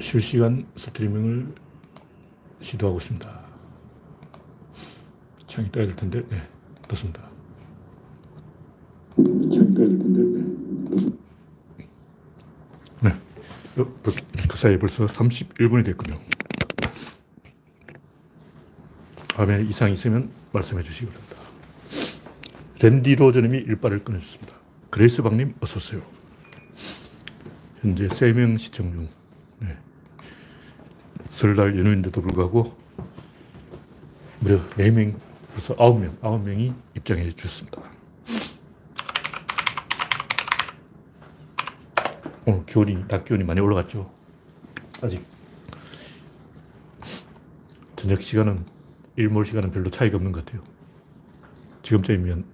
실시간 스트리밍을 시도하고 있습니다. 창이 떠야 될 텐데, 네, 떴습니다. 창이 떠야 될 텐데, 네, 떴습니다. 네, 어, 그 사이에 벌써 31분이 됐군요. 화면에 이상이 있으면 말씀해 주시기 바랍니다. 랜디 로저님이 일발을 끊어줬습니다. 그레이스 박님, 어서오세요. 현재 3명 시청 중. 네. 설날 연휴인데도 불구하고 무려 4명, 벌써 9명, 9명이 입장해 주셨습니다. 오늘 기온이, 낮 기온이 많이 올라갔죠. 아직 저녁 시간은 일몰 시간은 별로 차이가 없는 것 같아요. 지금쯤이면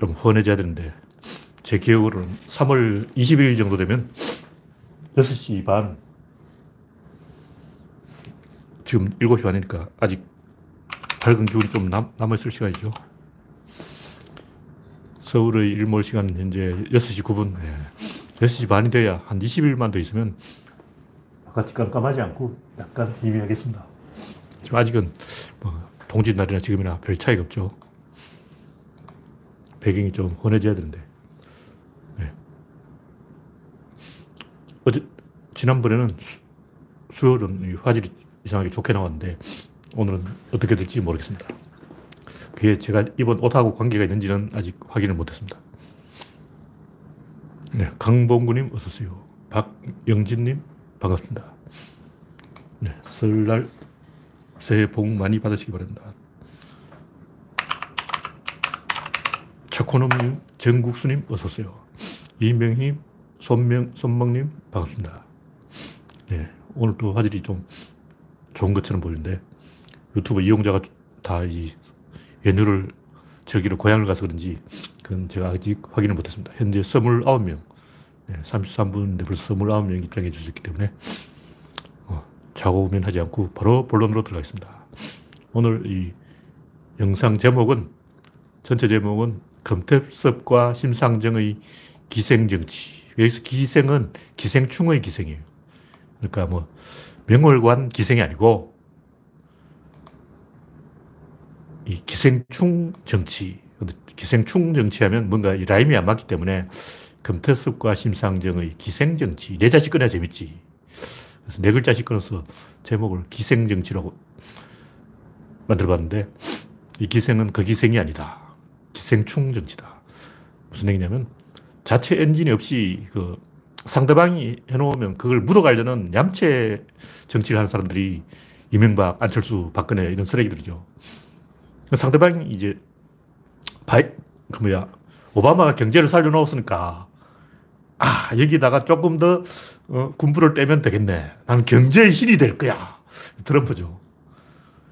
좀 헌해져야 되는데 제 기억으로는 3월 20일 정도 되면 6시 반 지금 7시 반이니까 아직 밝은 기운이 좀 남, 남아있을 시간이죠. 서울의 일몰 시간 현재 6시 9분. 예. 6시 반이 돼야 한 20일만 더 있으면 바깥이 깜깜하지 않고 약간 희미하겠습니다. 지금 아직은 뭐 동짓날이나 지금이나 별 차이가 없죠. 배경이 좀 환해져야 되는데. 네. 어제, 지난번에는 수요일은 화질이 이상하게 좋게 나왔는데, 오늘은 어떻게 될지 모르겠습니다. 그게 제가 입은 옷하고 관계가 있는지는 아직 확인을 못했습니다. 네, 강봉구님 어서오세요. 박영진님 반갑습니다. 네, 설날 새해 복 많이 받으시기 바랍니다. 차코놈님, 정국수님 어서오세요. 이명희님, 손명, 손멍님 반갑습니다. 네, 오늘 또 화질이 좀 좋은 것처럼 보이는데 유튜브 이용자가 다 이 연휴를 즐기러 고향을 가서 그런지 그건 제가 아직 확인을 못했습니다. 현재 29명, 네, 33분인데 벌써 29명이 입장해 주셨기 때문에 어, 좌고우면 하지 않고 바로 본론으로 들어가겠습니다. 오늘 이 영상 제목은 전체 제목은 금태섭과 심상정의 기생정치. 여기서 기생은 기생충의 기생이에요. 그러니까 뭐 명월관 기생이 아니고 이 기생충 정치. 기생충 정치하면 뭔가 이 라임이 안 맞기 때문에 금태섭과 심상정의 기생 정치. 내 자식 꺼내야 재밌지. 그래서 네 글자씩 끊어서 제목을 기생 정치라고 만들어 봤는데 이 기생은 그 기생이 아니다. 기생충 정치다. 무슨 얘기냐면 자체 엔진이 없이 그 상대방이 해놓으면 그걸 묻어가려는 얌체 정치를 하는 사람들이 이명박, 안철수, 박근혜 이런 쓰레기들이죠. 상대방이 이제 바이, 그 뭐야, 오바마가 경제를 살려놓았으니까 아, 여기다가 조금 더 어, 군불을 때면 되겠네. 나는 경제의 신이 될 거야. 트럼프죠.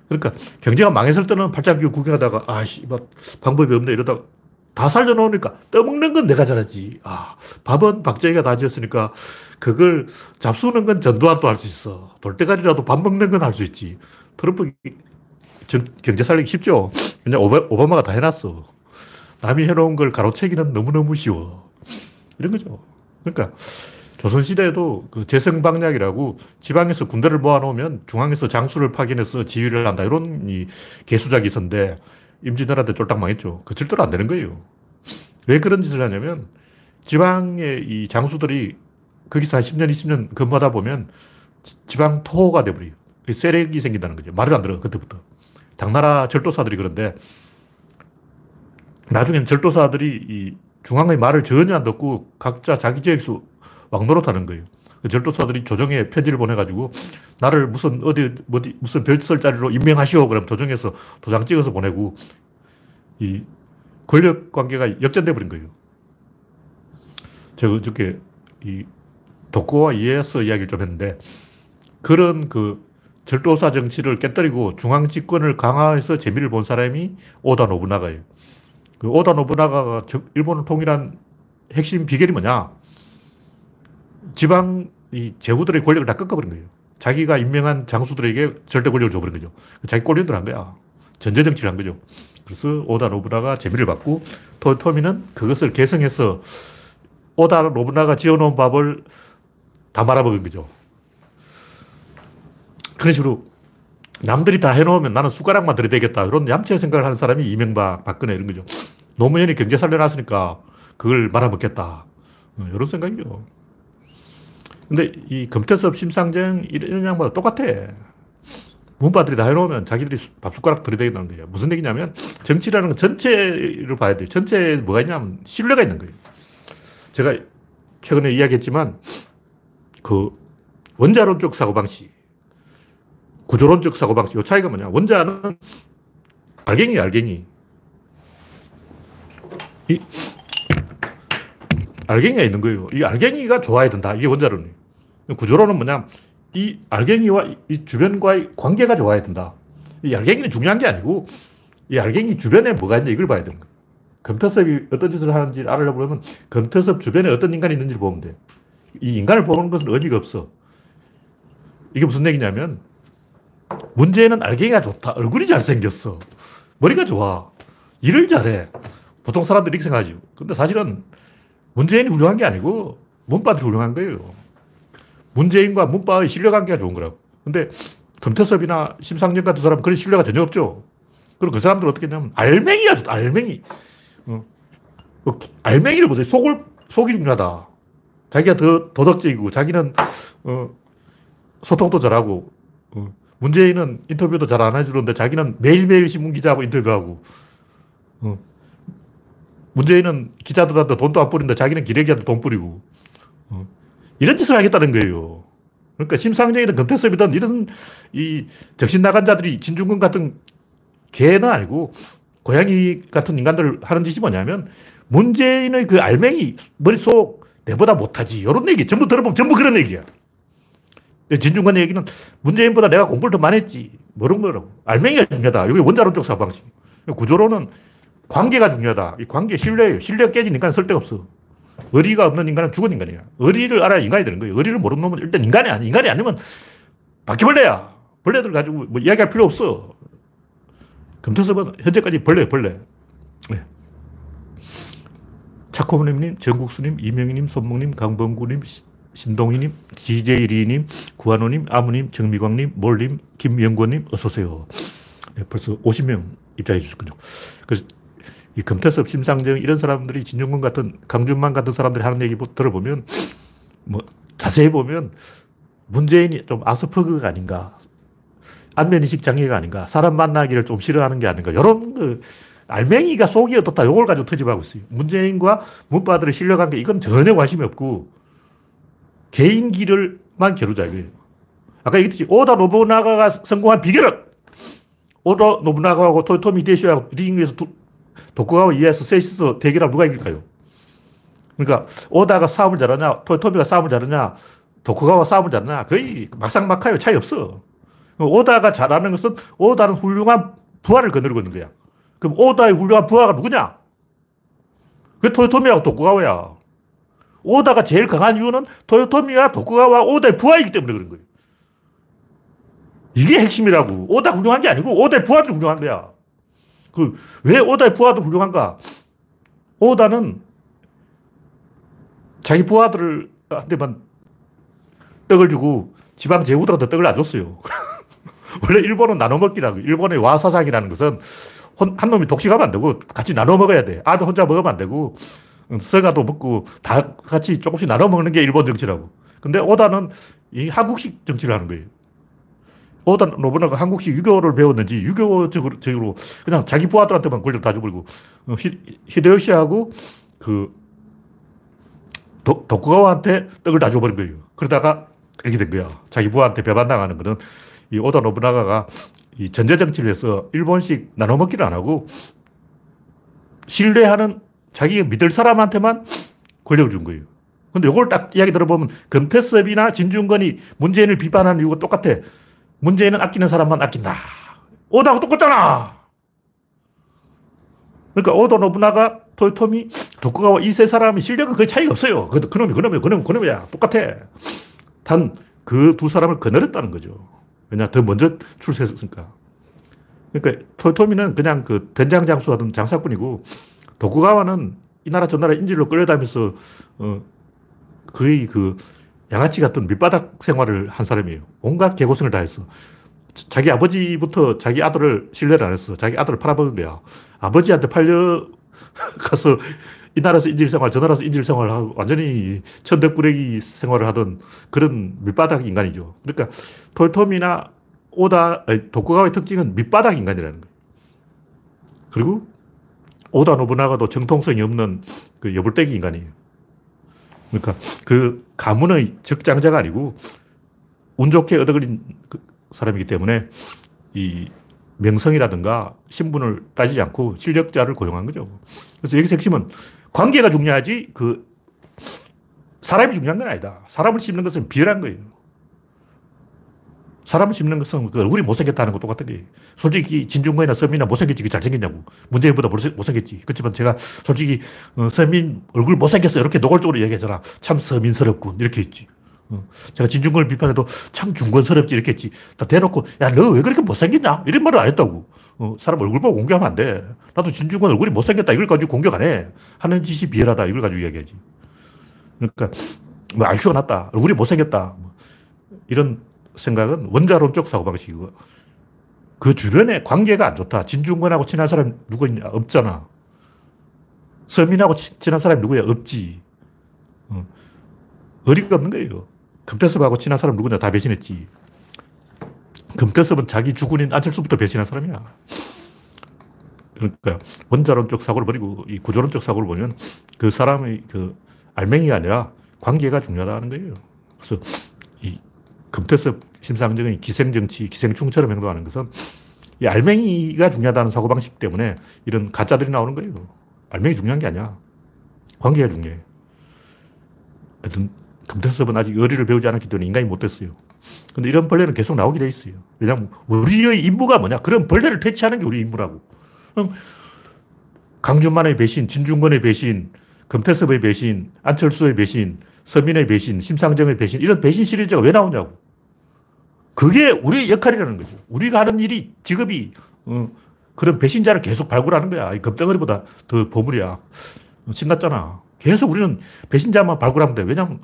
그러니까 경제가 망했을 때는 팔짱 끼고 구경하다가 아, 씨, 방법이 없네 이러다가 다 살려놓으니까 떠먹는 건 내가 잘하지. 아, 밥은 박정희가 다 지었으니까 그걸 잡수는 건 전두환도 할 수 있어. 돌대가리라도 밥 먹는 건 할 수 있지. 트럼프 경제 살리기 쉽죠. 왜냐 오바, 오바마가 다 해놨어. 남이 해놓은 걸 가로채기는 너무너무 쉬워. 이런 거죠. 그러니까 조선시대에도 그 재성방략이라고 지방에서 군대를 모아놓으면 중앙에서 장수를 파견해서 지휘를 한다. 이런 이 개수작이 있었는데 임진왜란 때 쫄딱 망했죠. 그 절대로 안 되는 거예요. 왜 그런 짓을 하냐면 지방의 이 장수들이 거기서 한 10년, 20년 근무하다 보면 지방 토호가 돼버려요. 세력이 생긴다는 거죠. 말을 안 들어, 그때부터. 당나라 절도사들이 그런데 나중엔 절도사들이 이 중앙의 말을 전혀 안 듣고 각자 자기 지역에서 왕노릇하는 거예요. 그 절도사들이 조정에 편지를 보내가지고 나를 무슨 어디 어디 무슨 별설자리로 임명하시오 그럼 조정에서 도장 찍어서 보내고 이 권력 관계가 역전돼 버린 거예요. 제가 어저께 이 독고와 이에서 이야기를 좀 했는데 그런 그 절도사 정치를 깨뜨리고 중앙 집권을 강화해서 재미를 본 사람이 오다 노부나가예요. 그 오다 노부나가가 일본을 통일한 핵심 비결이 뭐냐? 지방 이 제후들의 권력을 다 꺾어버린 거예요. 자기가 임명한 장수들에게 절대 권력을 줘버린 거죠. 자기 꼴린들 한 거야. 전제 정치를 한 거죠. 그래서 오다 노부나가 재미를 받고 토토미는 그것을 개성해서 오다 노부나가 지어놓은 밥을 다 말아먹은 거죠. 그런 식으로 남들이 다 해놓으면 나는 숟가락만 들이대겠다. 이런 얌체 생각을 하는 사람이 이명박, 박근혜 이런 거죠. 노무현이 경제 살려놨으니까 그걸 말아먹겠다. 이런 어, 생각이죠. 근데 이 금태섭, 심상정 이런 양반도 똑같아. 문바들이 다 해놓으면 자기들이 밥숟가락 들이대겠다는 거예요. 무슨 얘기냐면 정치라는 건 전체를 봐야 돼요. 전체에 뭐가 있냐면 신뢰가 있는 거예요. 제가 최근에 이야기했지만 그 원자론적 사고방식, 구조론적 사고방식, 이 차이가 뭐냐. 원자는 알갱이, 알갱이. 이 알갱이가 있는 거예요. 이 알갱이가 좋아야 된다. 이게 원자론이에요. 구조론은 뭐냐. 이 알갱이와 이 주변과의 관계가 좋아야 된다. 이 알갱이는 중요한 게 아니고 이 알갱이 주변에 뭐가 있는지 이걸 봐야 되는 거예요. 금태섭이 어떤 짓을 하는지 알아보려면 금태섭 주변에 어떤 인간이 있는지 보면 돼. 이 인간을 보는 것은 의미가 없어. 이게 무슨 얘기냐면 문제는 알갱이가 좋다. 얼굴이 잘생겼어. 머리가 좋아. 일을 잘해. 보통 사람들이 이렇게 생각하죠. 근데 사실은 문재인이 훌륭한 게 아니고 문바들이 훌륭한 거예요. 문재인과 문바의 신뢰 관계가 좋은 거라고. 근데 금태섭이나 심상정 같은 사람은 그런 신뢰가 전혀 없죠. 그리고 그 사람들 어떻게 했냐면 알맹이야, 알맹이. 어. 그 알맹이를 보세요. 속을, 속이 중요하다. 자기가 더 도덕적이고 자기는 어, 소통도 잘하고 어. 문재인은 인터뷰도 잘 안 해주는데 자기는 매일매일 신문 기자하고 인터뷰하고 어. 문재인은 기자들한테 돈도 안 뿌린다. 자기는 기레기한테 돈 뿌리고 어. 이런 짓을 하겠다는 거예요. 그러니까 심상정이든 금태섭이든 이런 이 정신 나간 자들이 진중권 같은 개는 아니고 고양이 같은 인간들 하는 짓이 뭐냐면 문재인의 그 알맹이 머릿속 내보다 못하지. 이런 얘기 전부 들어보면 전부 그런 얘기야. 진중권 얘기는 문재인보다 내가 공부를 더 많이 했지. 뭐런 거라고. 알맹이가 중요하다. 이게 원자론적 사방식. 구조로는 관계가 중요하다. 이 관계, 신뢰예요. 신뢰가 깨지니까 쓸데없어. 의리가 없는 인간은 죽은 인간이야. 의리를 알아야 인간이 되는 거예요. 의리를 모르는 놈은 일단 인간이 아니 인간이 아니면 바퀴벌레야. 벌레들 가지고 뭐 이야기할 필요 없어. 금태섭은 현재까지 벌레 벌레. 네. 차코모님, 정국수님, 이명희님, 손목님, 강범구님, 신동희님, 지제이리님, 구한호님, 아무님, 정미광님, 몰님, 김영권님, 어서오세요. 네, 벌써 50명 입장해 주셨군요. 그래서 이 금태섭, 심상정 이런 사람들이 진용근 같은, 강준만 같은 사람들이 하는 얘기 들어보면 뭐 자세히 보면 문재인이 좀 아스퍼그가 아닌가. 안면인식 장애가 아닌가. 사람 만나기를 좀 싫어하는 게 아닌가. 이런 그 알맹이가 속이 어떻다. 요걸 가지고 터집하고 있어요. 문재인과 문바들의 신뢰관계 이건 전혀 관심이 없고 개인기를만 겨루자 이거예요. 아까 얘기했듯이 오다 노부나가가 성공한 비결은 오다 노부나가하고 토요토미 데시하고 링에서 도쿠가와 이에서 셋이서 대결하면 누가 이길까요? 그러니까 오다가 싸움을 잘하냐, 토요토미가 싸움을 잘하냐, 도쿠가와 싸움을 잘하냐, 거의 막상막하요. 차이 없어. 오다가 잘하는 것은 오다는 훌륭한 부하를 거느리고 있는 거야. 그럼 오다의 훌륭한 부하가 누구냐? 그 토요토미하고 도쿠가와야. 오다가 제일 강한 이유는 토요토미와 도쿠가와 오다의 부하이기 때문에 그런 거예요. 이게 핵심이라고. 오다 훌륭한 게 아니고 오다의 부하들이 훌륭한 거야. 그, 왜 오다의 부하도 훌륭한가? 오다는 자기 부하들을 한테만 떡을 주고 지방 제후들한테 떡을 안 줬어요. 원래 일본은 나눠 먹기라고. 일본의 와사삭이라는 것은 한 놈이 독식하면 안 되고 같이 나눠 먹어야 돼. 아도 혼자 먹으면 안 되고 서가도 먹고 다 같이 조금씩 나눠 먹는 게 일본 정치라고. 근데 오다는 이 한국식 정치를 하는 거예요. 오다 노부나가 한국식 유교를 배웠는지 유교적으로 그냥 자기 부하들한테만 권력 다 주버리고 어, 히데요시하고 그 도, 도쿠가와한테 떡을 다 줘버린 거예요. 그러다가 이렇게 된 거야. 자기 부하한테 배반당하는 거는 이 오다 노부나가가 이 전제 정치를 해서 일본식 나눠 먹기를 안 하고 신뢰하는 자기가 믿을 사람한테만 권력을 준 거예요. 근데 이걸 딱 이야기 들어보면 금태섭이나 진중권이 문재인을 비판하는 이유가 똑같아. 문재인은 아끼는 사람만 아낀다. 오다가 똑같잖아. 그러니까 오도 노부나가 토요토미 도쿠가와 이 세 사람이 실력은 거의 차이가 없어요. 그, 그놈이 그놈이 그놈이 그놈이야. 똑같아. 단 그 두 사람을 거느렸다는 거죠. 왜냐 더 먼저 출세했으니까. 그러니까 토요토미는 그냥 그 된장 장수하던 장사꾼이고 도쿠가와는 이 나라 저 나라 인질로 끌려다니면서 어 거의 그 양아치 같은 밑바닥 생활을 한 사람이에요. 온갖 개고생을 다 했어. 자기 아버지부터 자기 아들을 신뢰를 안 했어. 자기 아들을 팔아먹은 거야. 아버지한테 팔려 가서 이 나라에서 인질 생활, 저 나라에서 인질 생활을 하고 완전히 천덕꾸레기 생활을 하던 그런 밑바닥 인간이죠. 그러니까 톨톰이나 오다, 도쿠가와의 특징은 밑바닥 인간이라는 거예요. 그리고 오다 노부나가도 정통성이 없는 그 여불떼기 인간이에요. 그러니까 그 가문의 적장자가 아니고 운 좋게 얻어걸린 그 사람이기 때문에 이 명성이라든가 신분을 따지지 않고 실력자를 고용한 거죠. 그래서 여기서 핵심은 관계가 중요하지 그 사람이 중요한 건 아니다. 사람을 씹는 것은 비열한 거예요. 사람을 씹는 것은 그 얼굴이 못생겼다는 거 똑같은 거예요. 솔직히 진중권이나 서민이나 못생겼지, 잘생겼냐고. 문재인보다 못생겼지. 그렇지만 제가 솔직히 어, 서민 얼굴 못생겼어. 이렇게 노골적으로 얘기하잖아. 참 서민스럽군. 이렇게 했지. 어. 제가 진중권을 비판해도 참 중권스럽지. 이렇게 했지. 다 대놓고, 야, 너 왜 그렇게 못생겼냐? 이런 말을 안 했다고. 어, 사람 얼굴 보고 공개하면 안 돼. 나도 진중권 얼굴이 못생겼다. 이걸 가지고 공격 안 해. 하는 짓이 비열하다. 이걸 가지고 이야기하지. 그러니까, 뭐, IQ가 낮다. 얼굴이 못생겼다. 뭐 이런 생각은 원자론적 사고방식이고, 그 주변에 관계가 안 좋다. 진중권하고 친한 사람 누구 있냐? 없잖아. 서민하고 친한 사람이 누구야? 없지. 어. 어리가 없는 거예요. 금태섭하고 친한 사람 누구냐? 다 배신했지. 금태섭은 자기 주군인 안철수부터 배신한 사람이야. 그러니까 원자론적 사고를 버리고 이 구조론적 사고를 보면 그 사람의 그 알맹이가 아니라 관계가 중요하다는 거예요. 그래서 이 금태섭 심상정의 기생정치, 기생충처럼 행동하는 것은 이 알맹이가 중요하다는 사고방식 때문에 이런 가짜들이 나오는 거예요. 알맹이 중요한 게 아니야. 관계가 중요해. 하여튼, 금태섭은 아직 의리를 배우지 않았기 때문에 인간이 못 됐어요. 근데 이런 벌레는 계속 나오게 돼 있어요. 왜냐면 우리의 임무가 뭐냐? 그런 벌레를 퇴치하는 게 우리 임무라고. 강준만의 배신, 진중권의 배신, 금태섭의 배신, 안철수의 배신, 서민의 배신, 심상정의 배신, 이런 배신 시리즈가 왜 나오냐고. 그게 우리의 역할이라는 거죠. 우리가 하는 일이, 직업이, 어, 그런 배신자를 계속 발굴하는 거야. 이 금덩어리보다 더 보물이야. 신났잖아. 계속 우리는 배신자만 발굴하면 돼. 왜냐면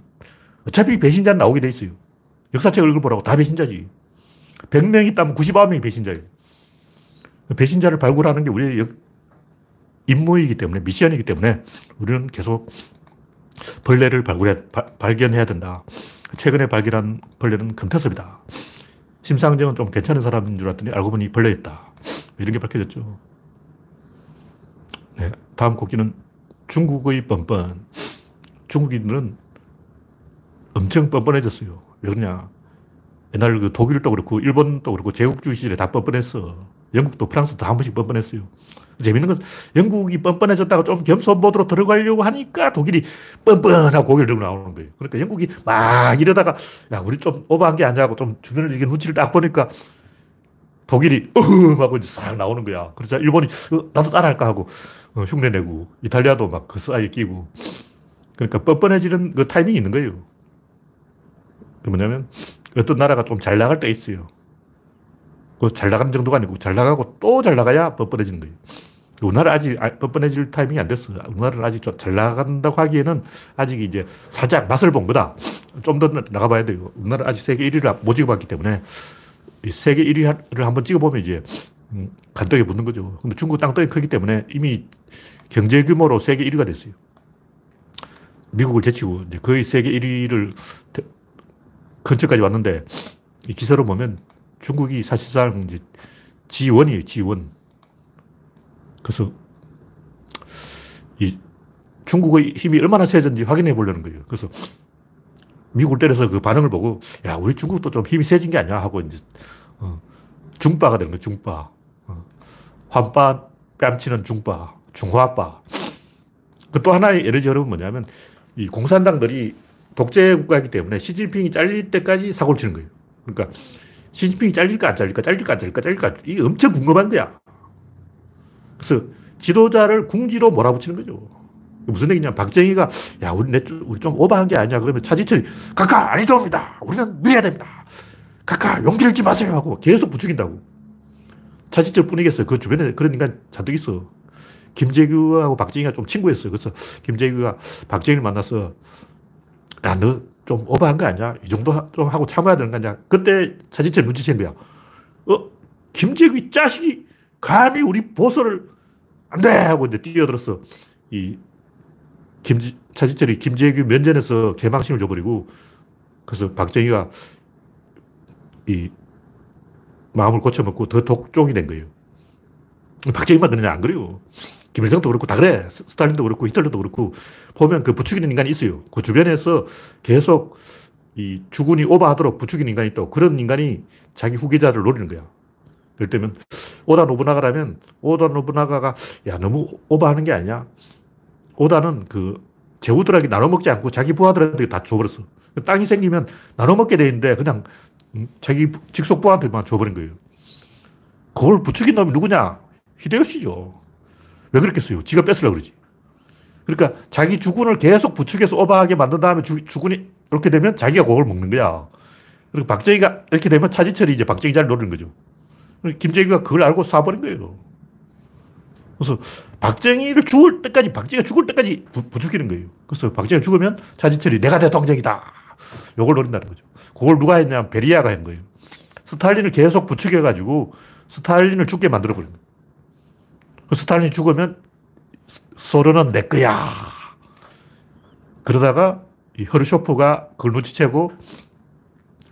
어차피 배신자는 나오게 돼 있어요. 역사책 얼굴 보라고 다 배신자지. 100명 있다면 99명이 배신자예요. 배신자를 발굴하는 게 우리의 역, 임무이기 때문에, 미션이기 때문에 우리는 계속 벌레를 발굴해, 바, 발견해야 된다. 최근에 발견한 벌레는 금태섭이다. 심상정은 좀 괜찮은 사람인 줄 알았더니 알고 보니 벌레였다. 이런 게 밝혀졌죠. 네, 다음 곡기는 중국의 뻔뻔. 중국인들은 엄청 뻔뻔해졌어요. 왜 그러냐. 옛날 그 독일도 그렇고 일본도 그렇고 제국주의 시절에 다 뻔뻔했어. 영국도 프랑스도 다한 번씩 뻔뻔했어요. 재밌는 건 영국이 뻔뻔해졌다가 좀 겸손 모드로 들어가려고 하니까 독일이 뻔뻔하고 고개를 들고 나오는 거예요. 그러니까 영국이 막 이러다가 야, 우리 좀 오버한 게 아니라고 좀 주변을 이게 눈치를 딱 보니까 독일이 어흠 하고 이제 싹 나오는 거야. 그러자 일본이 어, 나도 따라할까 하고 어, 흉내 내고 이탈리아도 막 그 사이에 끼고 그러니까 뻔뻔해지는 그 타이밍이 있는 거예요. 뭐냐면 어떤 나라가 좀 잘 나갈 때 있어요. 그잘 나가는 정도가 아니고 잘 나가고 또 잘 나가야 뻔뻔해지는 거예요. 우리나라 아직 아, 뻔뻔해질 타이밍이 안 됐어. 우리나라는 아직 잘 나간다고 하기에는 아직 이제 살짝 맛을 본 거다. 좀 더 나가봐야 돼요. 우리나라 아직 세계 1위를 못 찍어봤기 때문에 세계 1위를 한번 찍어보면 이제 음, 간떡에 붙는 거죠. 근데 중국 땅덩이 크기 때문에 이미 경제 규모로 세계 1위가 됐어요. 미국을 제치고 이제 거의 세계 1위를 근처까지 왔는데 이 기사로 보면 중국이 사실상 이제 지원이에요, 지원. 그래서 이 중국의 힘이 얼마나 세졌는지 확인해 보려는 거예요. 그래서 미국을 때려서 그 반응을 보고, 야, 우리 중국도 좀 힘이 세진 게 아니야 하고 이제, 어, 중빠가 되는 거예요, 중빠. 어, 환빠 뺨치는 중빠, 중화빠. 그또 하나의 에너지 흐름은 뭐냐면, 이 공산당들이 독재 국가이기 때문에 시진핑이 잘릴 때까지 사고를 치는 거예요. 그러니까 시진핑이 잘릴까 안 잘릴까, 잘릴까 안 잘릴까, 잘릴까. 이게 엄청 궁금한 거야. 그래서 지도자를 궁지로 몰아붙이는 거죠. 무슨 얘기냐. 박정희가, 야, 우리 내, 우리 좀 오버한 게 아니야. 그러면 차지철이, 각하, 아니됩니다. 우리는 밀어야 됩니다. 각하, 용기 잃지 마세요. 하고 계속 부추긴다고. 차지철 뿐이겠어요. 그 주변에 그런 인간 잔뜩 있어. 김재규하고 박정희가 좀 친구였어요. 그래서 김재규가 박정희를 만나서, 야, 너 좀 오버한 거 아니야? 이 정도 좀 하고 참아야 되는 거 아니야? 그때 차지철 눈치챈 거야. 어? 김재규 자식이 감히 우리 보소를 안 돼! 하고 이제 뛰어들었어. 이 김, 차지철이 김재규 면전에서 개망신을 줘버리고 그래서 박정희가 이 마음을 고쳐먹고 더 독종이 된 거예요. 박정희만 그러냐? 안 그래요. 김일성도 그렇고 다 그래. 스탈린도 그렇고 히틀러도 그렇고 보면 그 부추기는 인간이 있어요. 그 주변에서 계속 이 주군이 오버하도록 부추기는 인간이 있다 그런 인간이 자기 후계자를 노리는 거야. 그럴 때면 오다 노부나가라면 오다 노부나가가 야 너무 오버하는 게 아니야. 오다는 그 제후들에게 나눠 먹지 않고 자기 부하들한테 다 줘버렸어. 땅이 생기면 나눠 먹게 돼 있는데 그냥 자기 직속 부하한테만 줘버린 거예요. 그걸 부추긴 놈이 누구냐? 히데요시죠. 왜 그랬겠어요? 지가 뺏으려고 그러지. 그러니까 자기 주군을 계속 부추겨서 오버하게 만든 다음에 주, 주군이 이렇게 되면 자기가 그걸 먹는 거야. 그리고 박정희가 이렇게 되면 차지철이 이제 박정희 자를 노리는 거죠. 김정희가 그걸 알고 쏴버린 거예요. 그래서 박정희를 죽을 때까지, 박정희가 죽을 때까지 부, 부추기는 거예요. 그래서 박정희가 죽으면 차지철이 내가 대통령이다. 요걸 노린다는 거죠. 그걸 누가 했냐면 베리아가 한 거예요. 스탈린을 계속 부추겨가지고 스탈린을 죽게 만들어버린 거예요. 그 스탈린이 죽으면 소련은 내 거야. 그러다가 이 허르쇼프가 그걸 눈치채고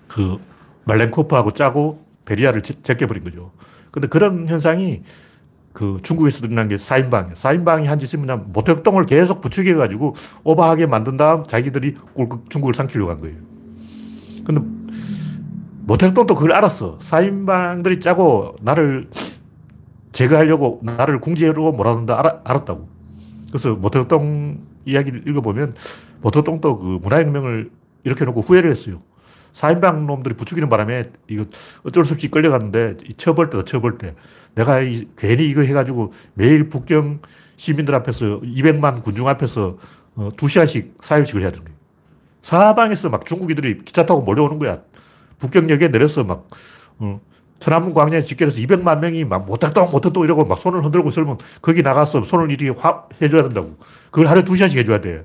그 말렌코프하고 짜고 베리아를 제껴버린 거죠. 근데 그런 현상이 그 중국에서 일어난 게 사인방이에요. 사인방이 한 짓이 뭐냐면 모택동을 계속 부추겨가지고 오버하게 만든 다음 자기들이 꿀꺽 중국을 삼키려고 한 거예요. 근데 모택동도 그걸 알았어. 사인방들이 짜고 나를 제거하려고 나를 궁지로 몰아넣는다 알아, 알았다고. 그래서 모택동 이야기를 읽어보면 모택동도 그 문화혁명을 이렇게 놓고 후회를 했어요. 사인방 놈들이 부추기는 바람에 이거 어쩔 수 없이 끌려갔는데 처벌 때다 처벌 때 내가 이, 괜히 이거 해가지고 매일 북경 시민들 앞에서 200만 군중 앞에서 어, 2시간씩 사일식을 해야 되는 거예요. 사방에서 막 중국인들이 기차 타고 몰려오는 거야. 북경역에 내려서 막 어, 천안문 광장에 집결해서 200만 명이 막 못했동 못했동 이러고 막 손을 흔들고 있으면 거기 나가서 손을 이렇게 화, 해줘야 된다고. 그걸 하루에 두 시간씩 해줘야 돼.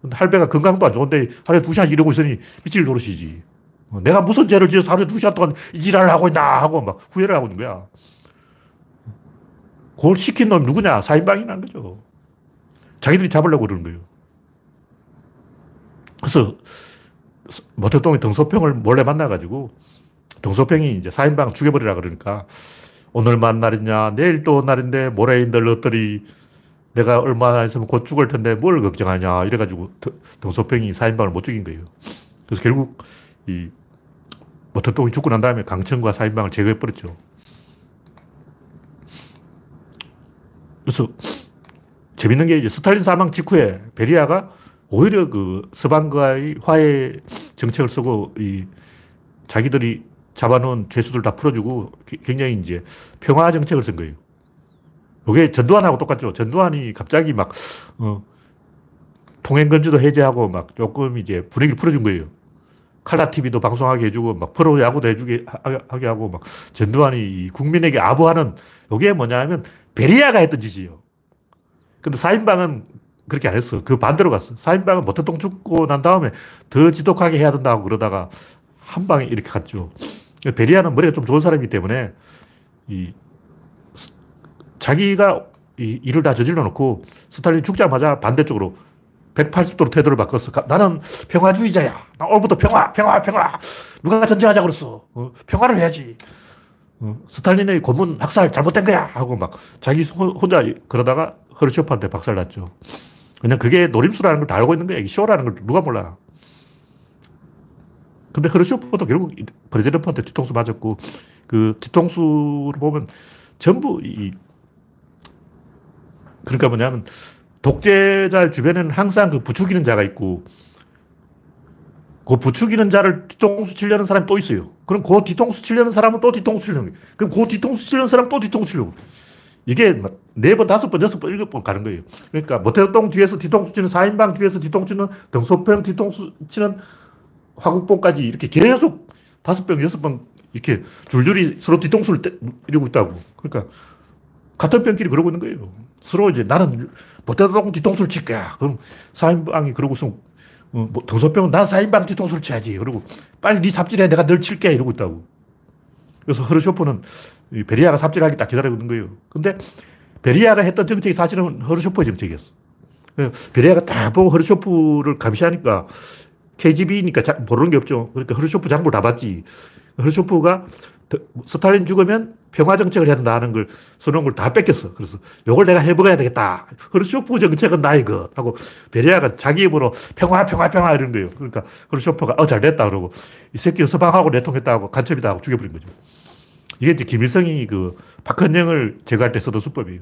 근데 할배가 건강도 안 좋은데 하루에 두 시간씩 이러고 있으니 미칠 노릇이지. 어, 내가 무슨 죄를 지어서 하루에 두 시간 동안 이 지랄을 하고 있나 하고 막 후회를 하고 있는 거야. 그걸 시킨 놈 누구냐? 사인방이 난 거죠. 자기들이 잡으려고 그러는 거예요. 그래서 모택동이 등소평을 몰래 만나가지고 동서평이 이제 4인방 죽여버리라 그러니까 오늘만 날이냐, 내일 또 날인데 모래인들 너들이 내가 얼마나 있으면 곧 죽을 텐데 뭘 걱정하냐. 이래가지고 동서평이 4인방을 못 죽인 거예요. 그래서 결국 이 모터똥이 죽고 난 다음에 강천과 4인방을 제거해버렸죠. 그래서 재밌는 게 이제 스탈린 사망 직후에 베리아가 오히려 그 서방과의 화해 정책을 쓰고 이 자기들이 잡아놓은 죄수들 다 풀어주고 굉장히 이제 평화 정책을 쓴 거예요. 이게 전두환하고 똑같죠. 전두환이 갑자기 막, 어, 통행금지도 해제하고 막 조금 이제 분위기를 풀어준 거예요. 칼라 TV도 방송하게 해주고 막 프로 야구도 해주게 하게 하고 막 전두환이 국민에게 아부하는 이게 뭐냐면 베리아가 했던 짓이에요. 근데 사인방은 그렇게 안 했어. 그 반대로 갔어. 사인방은 모태똥 죽고 난 다음에 더 지독하게 해야 된다고 그러다가 한 방에 이렇게 갔죠. 베리아는 머리가 좀 좋은 사람이기 때문에 이 자기가 이 일을 다 저질러 놓고 스탈린 죽자마자 반대쪽으로 180도로 태도를 바꿨어. 나는 평화주의자야. 나 오늘부터 평화, 평화, 평화. 누가 전쟁하자 그랬어. 어, 평화를 해야지. 어, 스탈린의 고문 학살 잘못된 거야. 하고 막 자기 혼자 그러다가 흐루쇼프한테 박살 났죠. 그냥 그게 노림수라는 걸 다 알고 있는 거야. 쇼라는 걸 누가 몰라. 근데 흐르쇼프도 결국 브레즈네프한테 뒤통수 맞았고, 그 뒤통수를 보면 전부 이, 그러니까 뭐냐면, 독재자 주변에는 항상 그 부추기는 자가 있고, 그 부추기는 자를 뒤통수 치려는 사람이 또 있어요. 그럼 그 뒤통수 치려는 사람은 또 뒤통수 치려는 거예요. 그럼 그 뒤통수 치려는 사람은 또 뒤통수 치려고. 이게 네 번, 다섯 번, 여섯 번, 일곱 번 가는 거예요. 그러니까 모태동 뒤에서 뒤통수 치는 4인방 뒤에서 뒤통수 치는 등소평 뒤통수 치는 화국봉까지 이렇게 계속 다섯 병, 여섯 번 이렇게 줄줄이 서로 뒤통수를 떼, 이러고 있다고. 그러니까 같은 병끼리 그러고 있는 거예요. 서로 이제 나는 못해도 뒤통수를 칠 거야. 그럼 사인방이 그러고 있으면 어, 뭐 등소병은 난 사인방 뒤통수를 쳐야지. 그리고 빨리 네 삽질해. 내가 널 칠게. 이러고 있다고. 그래서 허르쇼프는 베리아가 삽질하기 딱 기다리고 있는 거예요. 근데 베리아가 했던 정책이 사실은 허르쇼프의 정책이었어. 베리아가 딱 보고 흐루쇼프를 감시하니까 KGB니까 모르는 게 없죠. 그러니까 흐루쇼프 장부를 다 봤지. 흐루쇼프가 스탈린 죽으면 평화 정책을 해야 된다는 걸걸다 뺏겼어. 그래서 이걸 내가 해먹어야 되겠다. 흐루쇼프 정책은 나의 것. 하고 베리아가 자기 입으로 평화, 평화, 평화 이런 거예요. 그러니까 흐루쇼프가 어, 잘 됐다. 그러고 이 새끼 서방하고 내통했다 하고 간첩이다 하고 죽여버린 거죠. 이게 이제 김일성이 그 박헌영을 제거할 때 쓰던 수법이에요.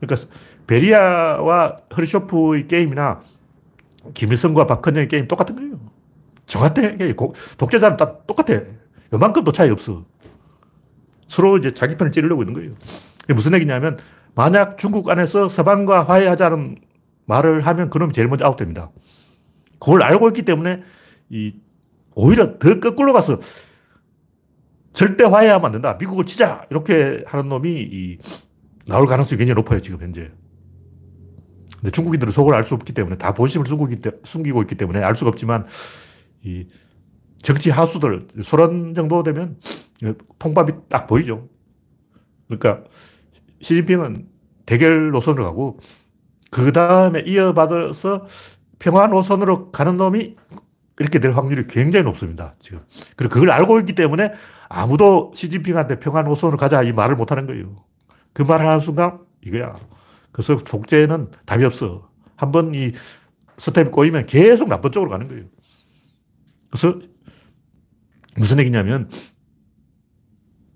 그러니까 베리아와 허르쇼프의 게임이나 김일성과 박헌영의 게임 똑같은 거예요. 정확해. 독재자는 다 똑같아. 요만큼도 차이 없어. 서로 이제 자기 편을 찌르려고 있는 거예요. 이게 무슨 얘기냐면, 만약 중국 안에서 서방과 화해하자는 말을 하면 그놈이 제일 먼저 아웃됩니다. 그걸 알고 있기 때문에, 이, 오히려 더 거꾸로 가서 절대 화해하면 안 된다. 미국을 치자. 이렇게 하는 놈이 이, 나올 가능성이 굉장히 높아요, 지금 현재. 근데 중국인들은 속을 알 수 없기 때문에 다 본심을 숨기고 있기 때문에 알 수가 없지만, 이, 정치 하수들, 소련 정도 되면 통밥이 딱 보이죠. 그러니까 시진핑은 대결 노선으로 가고 그 다음에 이어받아서 평화 노선으로 가는 놈이 이렇게 될 확률이 굉장히 높습니다. 지금. 그리고 그걸 알고 있기 때문에 아무도 시진핑한테 평화 노선으로 가자 이 말을 못 하는 거예요. 그 말을 하는 순간 이거야. 그래서 독재는 답이 없어. 한 번 이 스텝이 꼬이면 계속 나쁜 쪽으로 가는 거예요. 그래서 무슨 얘기냐면,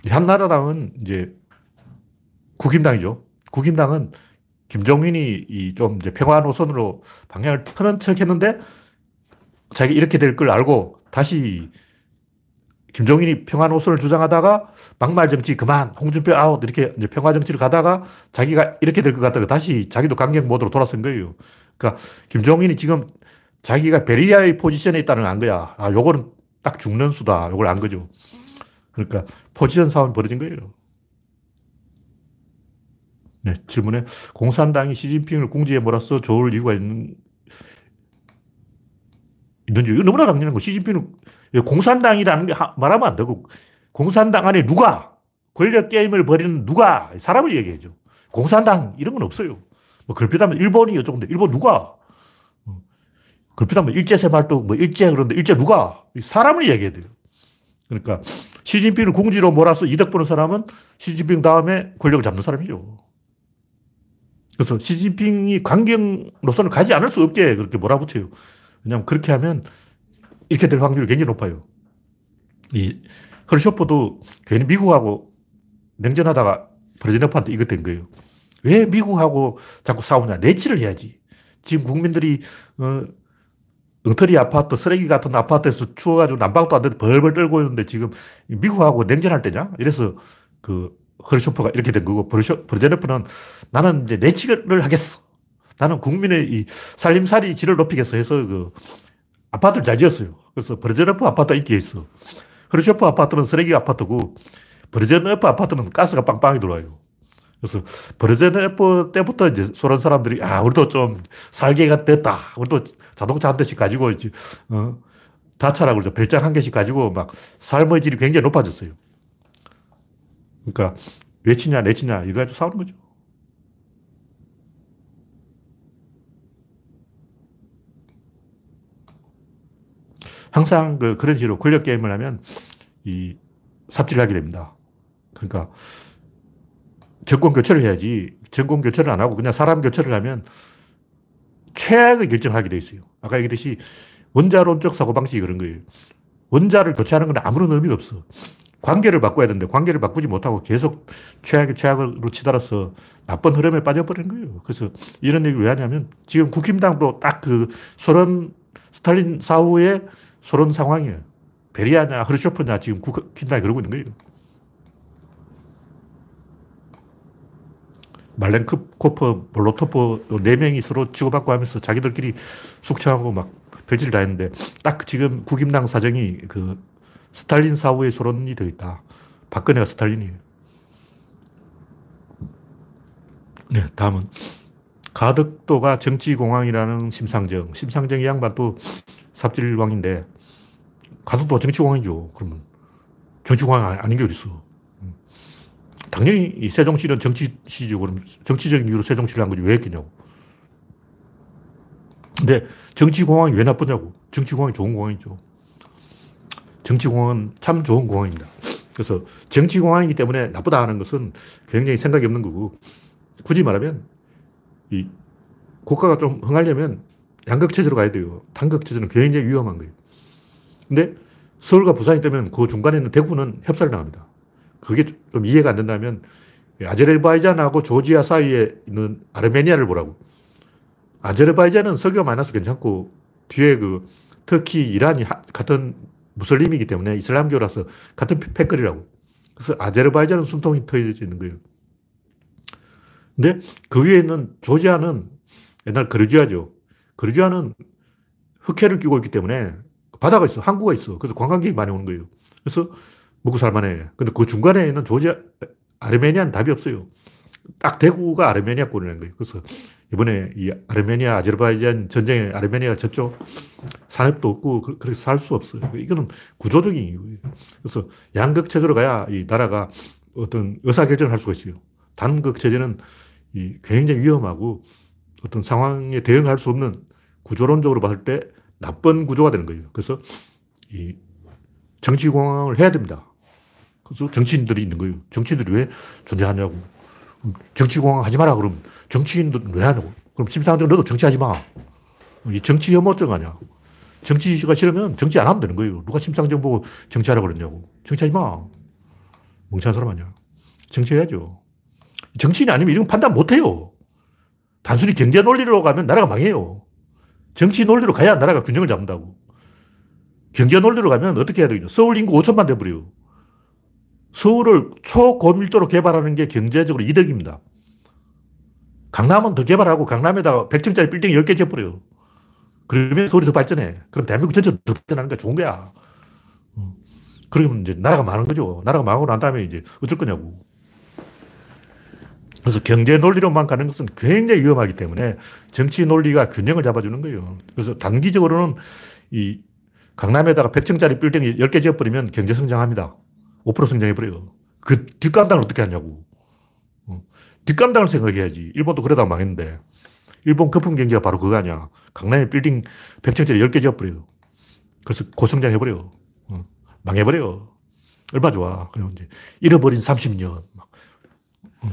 한나라당은 이제 국힘당이죠. 국힘당은 김종인이 좀 이제 평화 노선으로 방향을 트는 척 했는데, 자기 이렇게 될 걸 알고 다시 김종인이 평화 노선을 주장하다가 막말 정치 그만, 홍준표 아웃, 이렇게 이제 평화 정치를 가다가 자기가 이렇게 될 것 같다가 다시 자기도 강경 모드로 돌아선 거예요. 그러니까 김종인이 지금 자기가 베리아의 포지션에 있다는 걸 안 거야. 아, 요거는 딱 죽는 수다. 이걸 안 거죠. 그러니까 포지션 싸움이 벌어진 거예요. 네, 질문에 공산당이 시진핑을 궁지에 몰아서 좋을 이유가 있는, 있는지, 이거 너무나 당연한 거. 시진핑은 공산당이라는 게 말하면 안 되고, 공산당 안에 누가, 권력 게임을 벌이는 누가, 사람을 얘기해줘. 공산당 이런 건 없어요. 뭐, 걸핏하면 일본이 어쩌고, 일본 누가? 그렇다면 일제세 말도 뭐 일제 그런데 일제 누가? 사람을 얘기해야 돼요. 그러니까 시진핑을 궁지로 몰아서 이득 보는 사람은 시진핑 다음에 권력을 잡는 사람이죠. 그래서 시진핑이 강경 노선을 가지 않을 수 없게 그렇게 몰아붙여요. 왜냐하면 그렇게 하면 이렇게 될 확률이 굉장히 높아요. 이 허르쇼프도 괜히 미국하고 냉전하다가 브레즈네프한테 이것 된 거예요. 왜 미국하고 자꾸 싸우냐? 내치를 해야지. 지금 국민들이 어, 엉터리 아파트, 쓰레기 같은 아파트에서 추워가지고 난방도 안 되는데 벌벌 떨고 있는데 지금 미국하고 냉전할 때냐? 이래서 그 허르쇼프가 이렇게 된 거고, 브르제네프는 나는 이제 내치를 하겠어. 나는 국민의 이 살림살이 질을 높이겠어 해서 그 아파트를 잘 지었어요. 그래서 브레즈네프 아파트가 인기가 있어. 흐루쇼프 아파트는 쓰레기 아파트고, 브레즈네프 아파트는 가스가 빵빵히 들어와요. 그래서 브레즈네프 때부터 이제 소련 사람들이 아 우리도 좀 살게가 됐다. 우리도 자동차 한 대씩 가지고 이제 어, 다차라고 그러죠. 별장 한 개씩 가지고 막 삶의 질이 굉장히 높아졌어요. 그러니까 왜 치냐 내 치냐 이거 가지고 싸우는 거죠. 항상 그 그런 식으로 권력 게임을 하면 이 삽질을 하게 됩니다. 그러니까 정권 교체를 해야지 정권 교체를 안 하고 그냥 사람 교체를 하면 최악의 결정을 하게 돼 있어요. 아까 얘기했듯이 원자론적 사고방식이 그런 거예요. 원자를 교체하는 건 아무런 의미가 없어. 관계를 바꿔야 되는데 관계를 바꾸지 못하고 계속 최악의 최악으로 치달아서 나쁜 흐름에 빠져버리는 거예요. 그래서 이런 얘기를 왜 하냐면 지금 국힘당도 딱 그 소련 스탈린 사후의 소련 상황이에요. 베리아냐 흐르쇼프냐 지금 국힘당이 그러고 있는 거예요. 말렌코프, 몰로토프 네 명이 서로 치고받고 하면서 자기들끼리 숙청하고 막 별짓을 다 했는데 딱 지금 국임당 사정이 그 스탈린 사후의 소론이 되어 있다. 박근혜가 스탈린이에요. 네, 다음은 가덕도가 정치공황이라는 심상정. 심상정 이 양반도 삽질왕인데, 가덕도가 정치공황이죠. 그러면 정치공황 아닌 게 어딨어. 음. 당연히 세종시는 정치시죠. 그럼 정치적인 이유로 세종시를 한 거지. 왜 했겠냐고. 근데 정치공황이 왜 나쁘냐고. 정치공황이 좋은 공황이죠. 정치공황은 참 좋은 공황입니다. 그래서 정치공황이기 때문에 나쁘다 하는 것은 굉장히 생각이 없는 거고, 굳이 말하면, 이 국가가 좀 흥하려면 양극체제로 가야 돼요. 단극체제는 굉장히 위험한 거예요. 근데 서울과 부산이 되면 그 중간에 있는 대구는 협살을 당합니다. 그게 좀 이해가 안 된다면 아제르바이잔하고 조지아 사이에 있는 아르메니아를 보라고. 아제르바이잔은 석유가 많아서 괜찮고 뒤에 그 터키, 이란이 같은 무슬림이기 때문에 이슬람교라서 같은 패거리라고. 그래서 아제르바이잔은 숨통이 트여져 있는 거예요. 근데 그 위에 있는 조지아는 옛날 그르지아죠. 그르지아는 흑해를 끼고 있기 때문에 바다가 있어. 항구가 있어. 그래서 관광객이 많이 오는 거예요. 그래서 먹고 살만해. 근데 그 중간에 있는 조지아, 아르메니아는 답이 없어요. 딱 대구가 아르메니아권이라는 거예요. 그래서 이번에 이 아르메니아, 아제르바이잔 전쟁에 아르메니아가 졌죠. 산업도 없고 그, 그렇게 살 수 없어요. 이거는 구조적인 이유예요. 그래서 양극 체제로 가야 이 나라가 어떤 의사결정을 할 수가 있어요. 단극 체제는 이 굉장히 위험하고 어떤 상황에 대응할 수 없는 구조론적으로 봤을 때 나쁜 구조가 되는 거예요. 그래서 이 정치공황을 해야 됩니다. 그래서 정치인들이 있는 거예요. 정치인들이 왜 존재하냐고. 정치공황 하지 마라. 그럼 정치인들 왜 하냐고. 그럼 심상정 너도 정치하지 마. 이 정치 혐오증 아니야. 정치가 싫으면 정치 안 하면 되는 거예요. 누가 심상정 보고 정치하라고 그러냐고. 정치하지 마. 멍청한 사람 아니야. 정치해야죠. 정치인이 아니면 이런 판단 못 해요. 단순히 경제 논리로 가면 나라가 망해요. 정치 논리로 가야 나라가 균형을 잡는다고. 경제 논리로 가면 어떻게 해야 되겠냐. 서울 인구 5천만 돼버려요. 서울을 초고밀도로 개발하는 게 경제적으로 이득입니다. 강남은 더 개발하고 강남에다가 100층짜리 빌딩 10개 지어버려요. 그러면 서울이 더 발전해. 그럼 대한민국 전체가 더 발전하는 게 좋은 거야. 음. 그러면 이제 나라가 망하는 거죠. 나라가 망하고 난 다음에 이제 어쩔 거냐고. 그래서 경제 논리로만 가는 것은 굉장히 위험하기 때문에 정치 논리가 균형을 잡아주는 거예요. 그래서 단기적으로는 이 강남에다가 100층짜리 빌딩 10개 지어버리면 경제 성장합니다. 5% 성장해버려요. 그 뒷감당을 어떻게 하냐고. 어. 뒷감당을 생각해야지. 일본도 그러다 망했는데. 일본 거품 경제가 바로 그거 아니야. 강남에 빌딩 100층짜리 10개 지어버려요. 그래서 고성장 해버려요. 어. 망해버려요. 얼마 좋아. 그냥 이제 잃어버린 30년.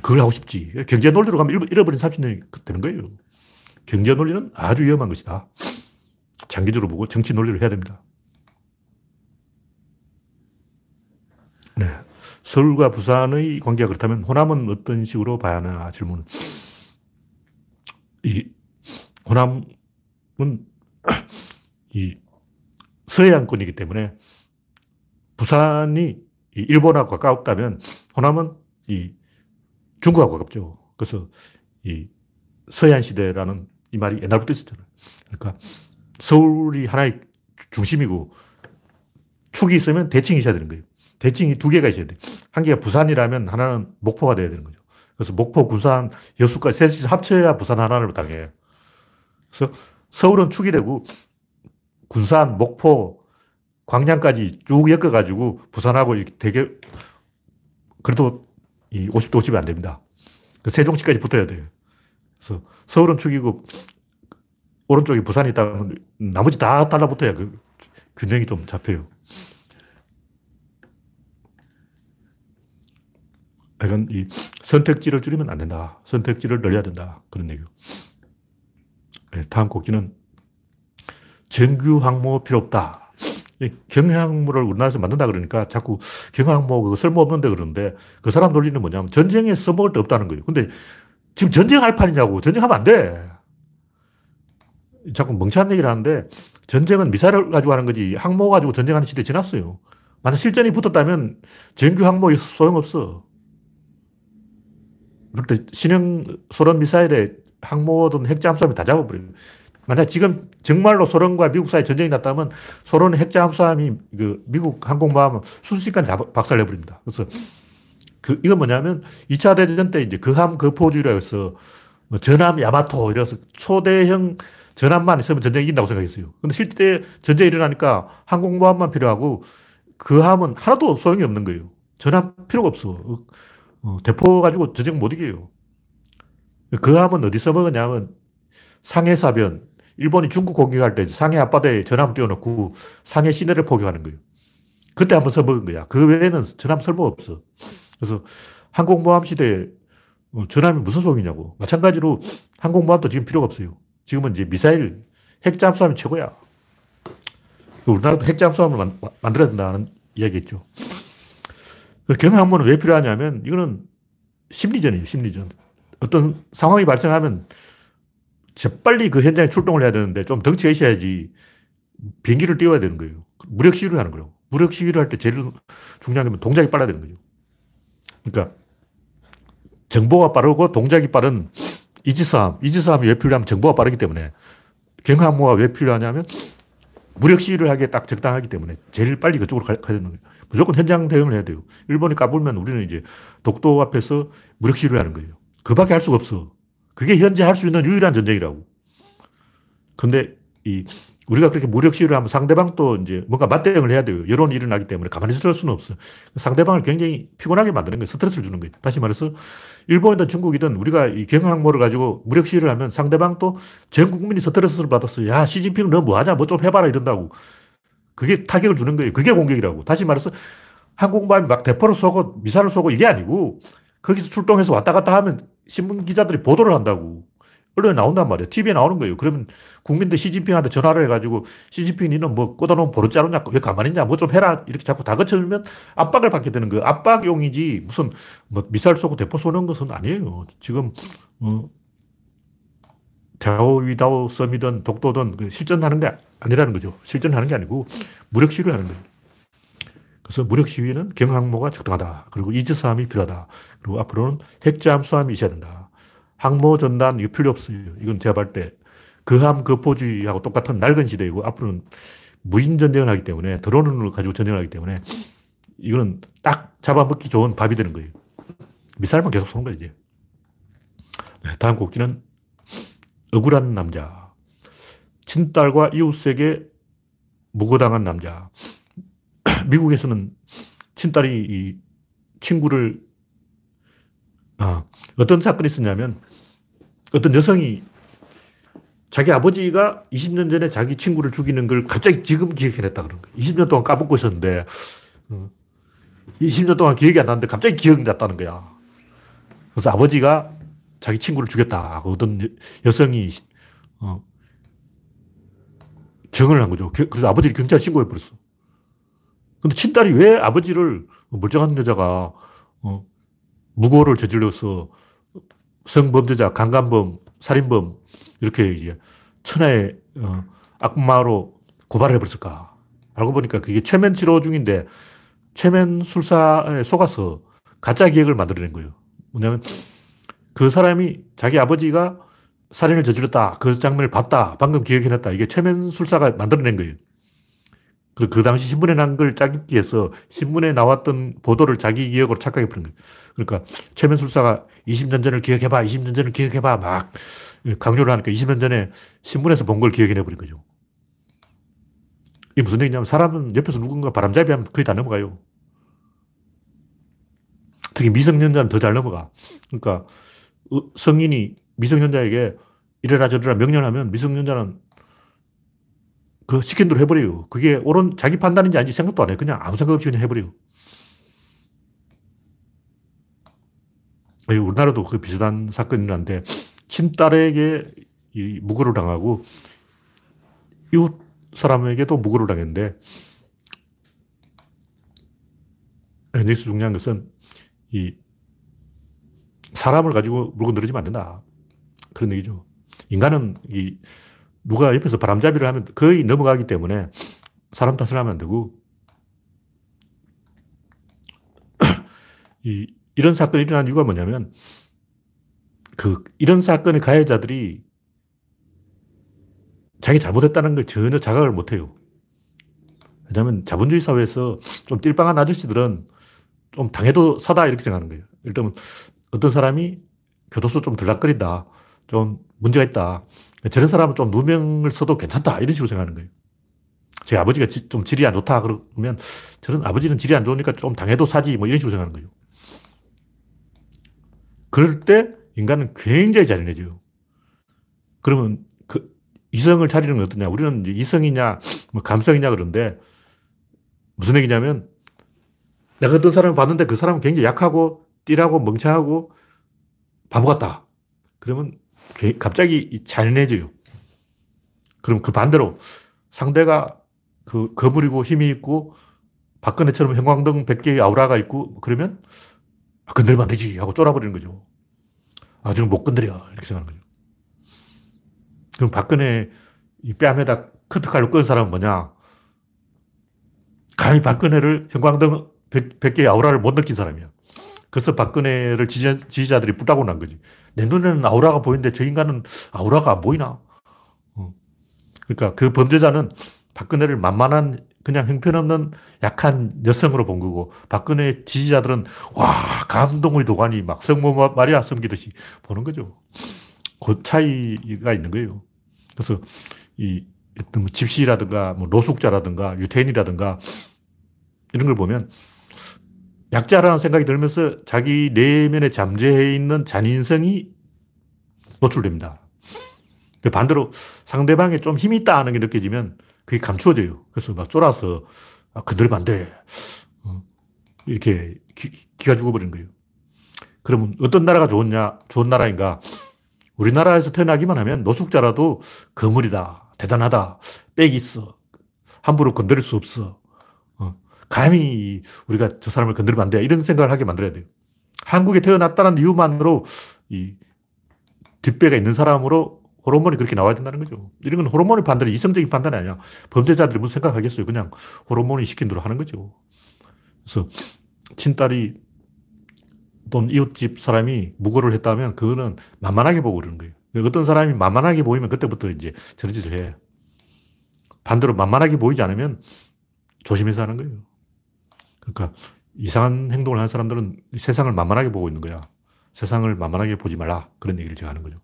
그걸 하고 싶지. 경제 논리로 가면 잃어버린 30년이 되는 거예요. 경제 논리는 아주 위험한 것이다. 장기적으로 보고 정치 논리를 해야 됩니다. 네. 서울과 부산의 관계가 그렇다면 호남은 어떤 식으로 봐야 하나 질문. 이 호남은 이 서해안권이기 때문에 부산이 일본하고 가깝다면 호남은 이 중국하고 가깝죠. 그래서 이 서해안 시대라는 이 말이 옛날부터 있었잖아요. 그러니까 서울이 하나의 중심이고 축이 있으면 대칭이 있어야 되는 거예요. 대칭이 두 개가 있어야 돼요. 한 개가 부산이라면 하나는 목포가 돼야 되는 거죠. 그래서 목포, 부산, 여수까지 셋이 합쳐야 부산 하나를 당해요. 그래서 서울은 축이 되고 군산, 목포, 광양까지 쭉 엮어가지고 부산하고 대결, 그래도 이 50대 50이 안 됩니다. 그 세종시까지 붙어야 돼요. 그래서 서울은 축이고 오른쪽에 부산이 있다면 나머지 다 달라붙어야 그 균형이 좀 잡혀요. 이건 이 선택지를 줄이면 안 된다. 선택지를 늘려야 된다. 그런 얘기요. 네, 다음 곡기는 정규 항모 필요 없다. 경항모를 우리나라에서 만든다 그러니까 자꾸 그거 쓸모없는데 그러는데 그 사람 논리는 뭐냐면 전쟁에 써먹을 데 없다는 거예요. 근데 지금 전쟁할 판이냐고. 전쟁하면 안 돼. 자꾸 멍청한 얘기를 하는데 전쟁은 미사일을 가지고 하는 거지 항모 가지고 전쟁하는 시대 지났어요. 만약 실전이 붙었다면 정규 항모 소용없어. 때 신형 소련 미사일에 항모든 핵잠수함이 다 잡아버려요. 만약 지금 정말로 소련과 미국 사이 전쟁이 났다면 소련의 핵잠수함이 그 미국 항공모함 순식간에 다 박살내버립니다. 그래서 그, 이건 뭐냐면 2차 대전 때 이제 그함 그포주의라 해서 뭐 전함 야마토 이래서 초대형 전함만 있으면 전쟁이 이긴다고 생각했어요. 근데 실제 전쟁이 일어나니까 항공모함만 필요하고 그 함은 하나도 소용이 없는 거예요. 전함 필요가 없어. 어, 대포 가지고 전쟁 못 이겨요. 그 함은 어디서 먹었냐면 상해사변, 일본이 중국 공격할 때 상해 앞바다에 전함 띄워놓고 상해 시내를 포격하는 거예요. 그때 한번 써먹은 거야. 그 외에는 전함 쓸모가 없어. 그래서 항공모함 시대에 어, 전함이 무슨 소용이냐고. 마찬가지로 항공모함도 지금 필요가 없어요. 지금은 이제 미사일, 핵잠수함이 최고야. 우리나라도 핵잠수함을 만, 만들어야 된다는 이야기겠죠. 경항모는 왜 필요하냐면 이거는 심리전이에요, 심리전. 어떤 상황이 발생하면 재빨리 그 현장에 출동을 해야 되는데 좀 덩치가 있어야지 비행기를 띄워야 되는 거예요. 무력 시위를 하는 거라고. 무력 시위를 할 때 제일 중요한 게 동작이 빨라야 되는 거죠. 그러니까 정보가 빠르고 동작이 빠른 이지스함, 이지스함이 왜 필요하면 정보가 빠르기 때문에 경항모가 왜 필요하냐면 무력 시위를 하기에 딱 적당하기 때문에 제일 빨리 그쪽으로 가, 야 되는 거예요. 무조건 현장 대응을 해야 돼요. 일본이 까불면 우리는 이제 독도 앞에서 무력 시위를 하는 거예요. 그 밖에 할 수가 없어. 그게 현재 할 수 있는 유일한 전쟁이라고. 근데 이 우리가 그렇게 무력 시위를 하면 상대방도 이제 뭔가 맞대응을 해야 돼요. 여론이 일어나기 때문에 가만히 있을 수는 없어. 상대방을 굉장히 피곤하게 만드는 거예요. 스트레스를 주는 거예요. 다시 말해서 일본이든 중국이든 우리가 이 경항모를 가지고 무력 시위를 하면 상대방도 전 국민이 스트레스를 받았어. 야, 시진핑 너 뭐 하냐? 뭐 좀 해봐라 이런다고. 그게 타격을 주는 거예요. 그게 공격이라고. 다시 말해서 항공모함이 막 대포를 쏘고 미사를 쏘고 이게 아니고 거기서 출동해서 왔다 갔다 하면 신문 기자들이 보도를 한다고. 언론에 나온단 말이에요. TV에 나오는 거예요. 그러면 국민들 시진핑한테 전화를 해가지고 시진핑 니는 뭐 꽂아놓은 버릇 자르냐? 왜 가만히 있냐? 뭐 좀 해라. 이렇게 자꾸 다그쳐면 압박을 받게 되는 거예요. 압박용이지 무슨 뭐 미사일 쏘고 대포 쏘는 것은 아니에요. 지금 어, 다오 위다오 섬이든 독도든 그 실전하는 게 아니라는 거죠. 실전하는 게 아니고 무력 시위를 하는 거예요. 그래서 무력 시위는 경항모가 적당하다. 그리고 이지스함이 필요하다. 그리고 앞으로는 핵잠 수함이 있어야 된다. 항모 전단 이거 필요 없어요. 이건 제가 볼 때 그함 그포주의하고 똑같은 낡은 시대이고 앞으로는 무인 전쟁을 하기 때문에 드론을 가지고 전쟁을 하기 때문에 이거는 딱 잡아먹기 좋은 밥이 되는 거예요. 미사일만 계속 쏘는 거예요, 이제. 네, 다음 곡지는 억울한 남자. 친딸과 이웃에게 무고당한 남자. 미국에서는 친딸이 이 친구를 아, 어떤 사건이 있었냐면 어떤 여성이 자기 아버지가 20년 전에 자기 친구를 죽이는 걸 갑자기 지금 기억해냈다 그런 거예요. 20년 동안 까먹고 있었는데 20년 어, 동안 기억이 안 나는데 갑자기 기억이 났다는 거야. 그래서 아버지가 자기 친구를 죽였다. 어떤 여성이 어, 증언을 한 거죠. 그래서 아버지를 경찰 신고해 버렸어. 근데 친딸이 왜 아버지를 멀쩡한 여자가 어, 무고를 저질러서 성범죄자, 강간범, 살인범 이렇게 이제 천하의 어, 악마로 고발을 해버렸을까? 알고 보니까 그게 최면 치료 중인데 최면 술사에 속아서 가짜 기억을 만들어낸 거예요. 뭐냐면 그 사람이 자기 아버지가 살인을 저질렀다. 그 장면을 봤다. 방금 기억해냈다. 이게 최면 술사가 만들어낸 거예요. 그, 그 당시 신문에 난 걸 짜깁기 위해서 신문에 나왔던 보도를 자기 기억으로 착각해 버린 거예요. 그러니까 최면술사가 20년 전을 기억해봐, 20년 전을 기억해봐, 막 강요를 하니까 20년 전에 신문에서 본 걸 기억해내 버린 거죠. 이게 무슨 얘기냐면 사람은 옆에서 누군가 바람잡이 하면 거의 다 넘어가요. 특히 미성년자는 더 잘 넘어가. 그러니까 어, 성인이 미성년자에게 이래라 저래라 명령하면 미성년자는 그 시킨 대로 해버려요. 그게 옳은 자기 판단인지 아닌지 생각도 안 해. 그냥 아무 생각 없이 그냥 해버려요. 우리나라도 그 비슷한 사건이 있는데, 친딸에게 이 무고를 당하고, 이웃 사람에게도 무고를 당했는데, 여기서 중요한 것은, 이, 사람을 가지고 물건 늘어지면 안 된다. 그런 얘기죠. 인간은 이 누가 옆에서 바람잡이를 하면 거의 넘어가기 때문에 사람 탓을 하면 안 되고 이, 이런 사건이 일어난 이유가 뭐냐면 그 이런 사건의 가해자들이 자기 잘못했다는 걸 전혀 자각을 못 해요. 왜냐하면 자본주의 사회에서 좀 띨빵한 아저씨들은 좀 당해도 사다 이렇게 생각하는 거예요. 일단 어떤 사람이 교도소 좀 들락거린다. 좀 문제가 있다. 저런 사람은 좀 누명을 써도 괜찮다. 이런 식으로 생각하는 거예요. 제 아버지가 좀 질이 안 좋다. 그러면 저런 아버지는 질이 안 좋으니까 좀 당해도 사지. 뭐 이런 식으로 생각하는 거예요. 그럴 때 인간은 굉장히 잔인해져요. 그러면 그 이성을 차리는 건 어떠냐? 우리는 이성이냐, 뭐 감성이냐 그런데 무슨 얘기냐면 내가 어떤 사람을 봤는데 그 사람은 굉장히 약하고 띠라고 멍청하고 바보 같다. 그러면 갑자기 잔인해져요. 그럼 그 반대로 상대가 그 거물이고 힘이 있고 박근혜처럼 형광등 100개의 아우라가 있고 그러면 아, 건들면 안 되지 하고 쫄아버리는 거죠. 아, 지금 못 건드려. 이렇게 생각하는 거죠. 그럼 박근혜 이 뺨에다 커트칼로 끈 사람은 뭐냐? 감히 박근혜를 형광등 100, 100개의 아우라를 못 느낀 사람이야. 그래서 박근혜를 지지, 자 들이 뿌다고 난 거지. 내 눈에는 아우라가 보이는데 저 인간은 아우라가 안 보이나? 어. 그러니까 그 범죄자는 박근혜를 만만한 그냥 형편없는 약한 여성으로 본 거고 박근혜 지지자들은 와 감동의 도가니 막 성모 마리아 섬기듯이 보는 거죠. 그 차이가 있는 거예요. 그래서 이 어떤 뭐 집시라든가 뭐 노숙자라든가 유태인이라든가 이런 걸 보면 약자라는 생각이 들면서 자기 내면에 잠재해 있는 잔인성이 노출됩니다. 그 반대로 상대방에 좀 힘이 있다 하는 게 느껴지면 그게 감추어져요. 그래서 막 쫄아서 아, 건드리면 안 돼. 어, 이렇게 기, 가 죽어버리는 거예요. 그러면 어떤 나라가 좋냐, 좋은 나라인가? 우리나라에서 태어나기만 하면 노숙자라도 거물이다, 대단하다, 빽이 있어, 함부로 건드릴 수 없어. 감히 우리가 저 사람을 건드리면 안 돼. 이런 생각을 하게 만들어야 돼요. 한국에 태어났다는 이유만으로 이 뒷배가 있는 사람으로 호르몬이 그렇게 나와야 된다는 거죠. 이런 건 호르몬의 판단이 이성적인 판단이 아니야. 범죄자들이 무슨 생각하겠어요. 그냥 호르몬이 시킨 대로 하는 거죠. 그래서 친딸이 또는 이웃집 사람이 무고를 했다면 그거는 만만하게 보고 그러는 거예요. 어떤 사람이 만만하게 보이면 그때부터 이제 저런 짓을 해. 반대로 만만하게 보이지 않으면 조심해서 하는 거예요. 그러니까 이상한 행동을 하는 사람들은 세상을 만만하게 보고 있는 거야. 세상을 만만하게 보지 말라. 그런 얘기를 제가 하는 거죠.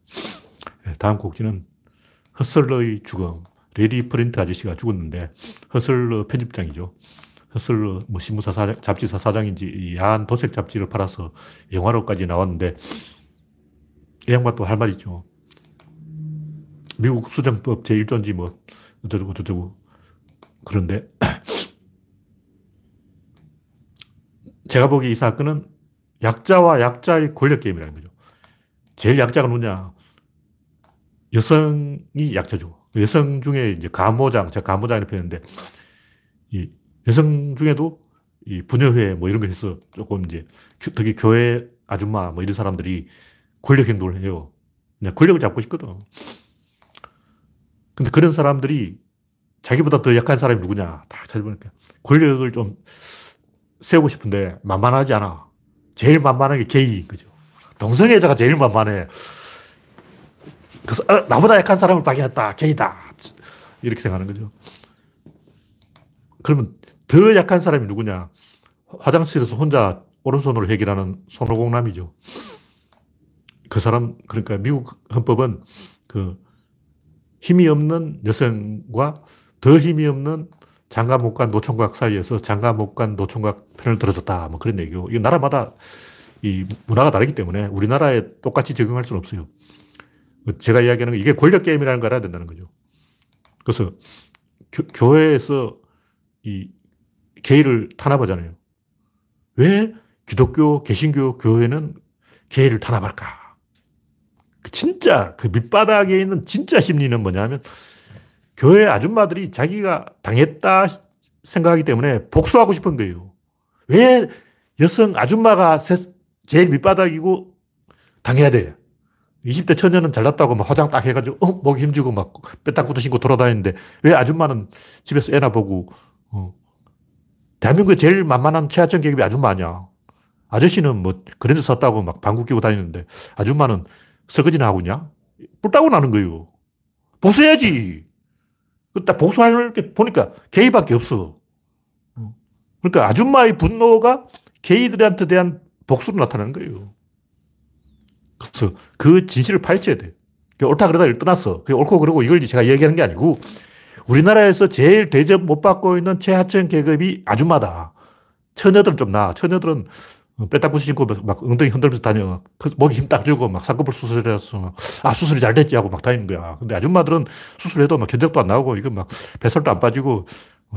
예, 다음 꼭지는 허슬러의 죽음. 래리 플린트 아저씨가 죽었는데 허슬러 편집장이죠. 허슬러 뭐 신문사 사장, 잡지사 사장인지 야한 도색 잡지를 팔아서 영화로까지 나왔는데 이 양반도 할말 있죠. 미국 수정법 제1조인지 뭐 어쩌고 저쩌고 그런데 제가 보기에 이 사건은 약자와 약자의 권력 게임이라는 거죠. 제일 약자가 누구냐? 여성이 약자죠. 여성 중에 이제 가모장, 제가 가모장이라고 표현했는데, 이 여성 중에도 이 부녀회 뭐 이런 거 해서 조금 이제 특히 교회 아줌마 뭐 이런 사람들이 권력 행동을 해요. 그냥 권력을 잡고 싶거든. 근데 그런 사람들이 자기보다 더 약한 사람이 누구냐 다 찾아보니까 권력을 좀 세우고 싶은데 만만하지 않아. 제일 만만한 게 게이인 거죠. 동성애자가 제일 만만해. 그래서 어, 나보다 약한 사람을 발견했다. 게이다. 이렇게 생각하는 거죠. 그러면 더 약한 사람이 누구냐? 화장실에서 혼자 오른손으로 해결하는 손오공남이죠. 그 사람, 그러니까 미국 헌법은 그 힘이 없는 여성과 더 힘이 없는 장가목간 노총각 사이에서 장가목간 노총각 편을 들어줬다. 뭐 그런 얘기고. 이 나라마다 이 문화가 다르기 때문에 우리나라에 똑같이 적용할 수는 없어요. 제가 이야기하는 건 이게 권력 게임이라는 걸 알아야 된다는 거죠. 그래서 교, 회에서이 게이를 탄압하잖아요. 왜 기독교, 개신교 교회는 게이를 탄압할까? 그 진짜 그 밑바닥에 있는 진짜 심리는 뭐냐면 교회 아줌마들이 자기가 당했다 생각하기 때문에 복수하고 싶은 거예요. 왜 여성 아줌마가 제일 밑바닥이고 당해야 돼? 20대 처녀는 잘났다고 막 화장 딱 해가지고, 어, 목 힘주고 막 빼딱구도 신고 돌아다니는데, 왜 아줌마는 집에서 애나 보고, 어. 대한민국에 제일 만만한 최하층 계급이 아줌마 아니야. 아저씨는 뭐, 그랜저 샀다고 막 방구 끼고 다니는데, 아줌마는 설거지나 하고 있냐? 뿔 따고 나는 거예요. 보수해야지. 딱 복수할 게 보니까 게이밖에 없어. 그러니까 아줌마의 분노가 게이들한테 대한 복수로 나타나는 거예요. 그래서 그 진실을 파헤쳐야 돼. 옳다 그러다 떠났어. 그게 옳고 그러고 이걸 제가 얘기하는 게 아니고 우리나라에서 제일 대접 못 받고 있는 최하층 계급이 아줌마다. 처녀들은 좀 나. 처녀들은 빼딱부시 신고 막 엉덩이 흔들면서 다녀. 그 목에 힘 딱 주고 막 쌍꺼풀 수술해서 아, 수술이 잘 됐지 하고 막 다니는 거야. 근데 아줌마들은 수술해도 막 견적도 안 나오고 이거 막 배설도 안 빠지고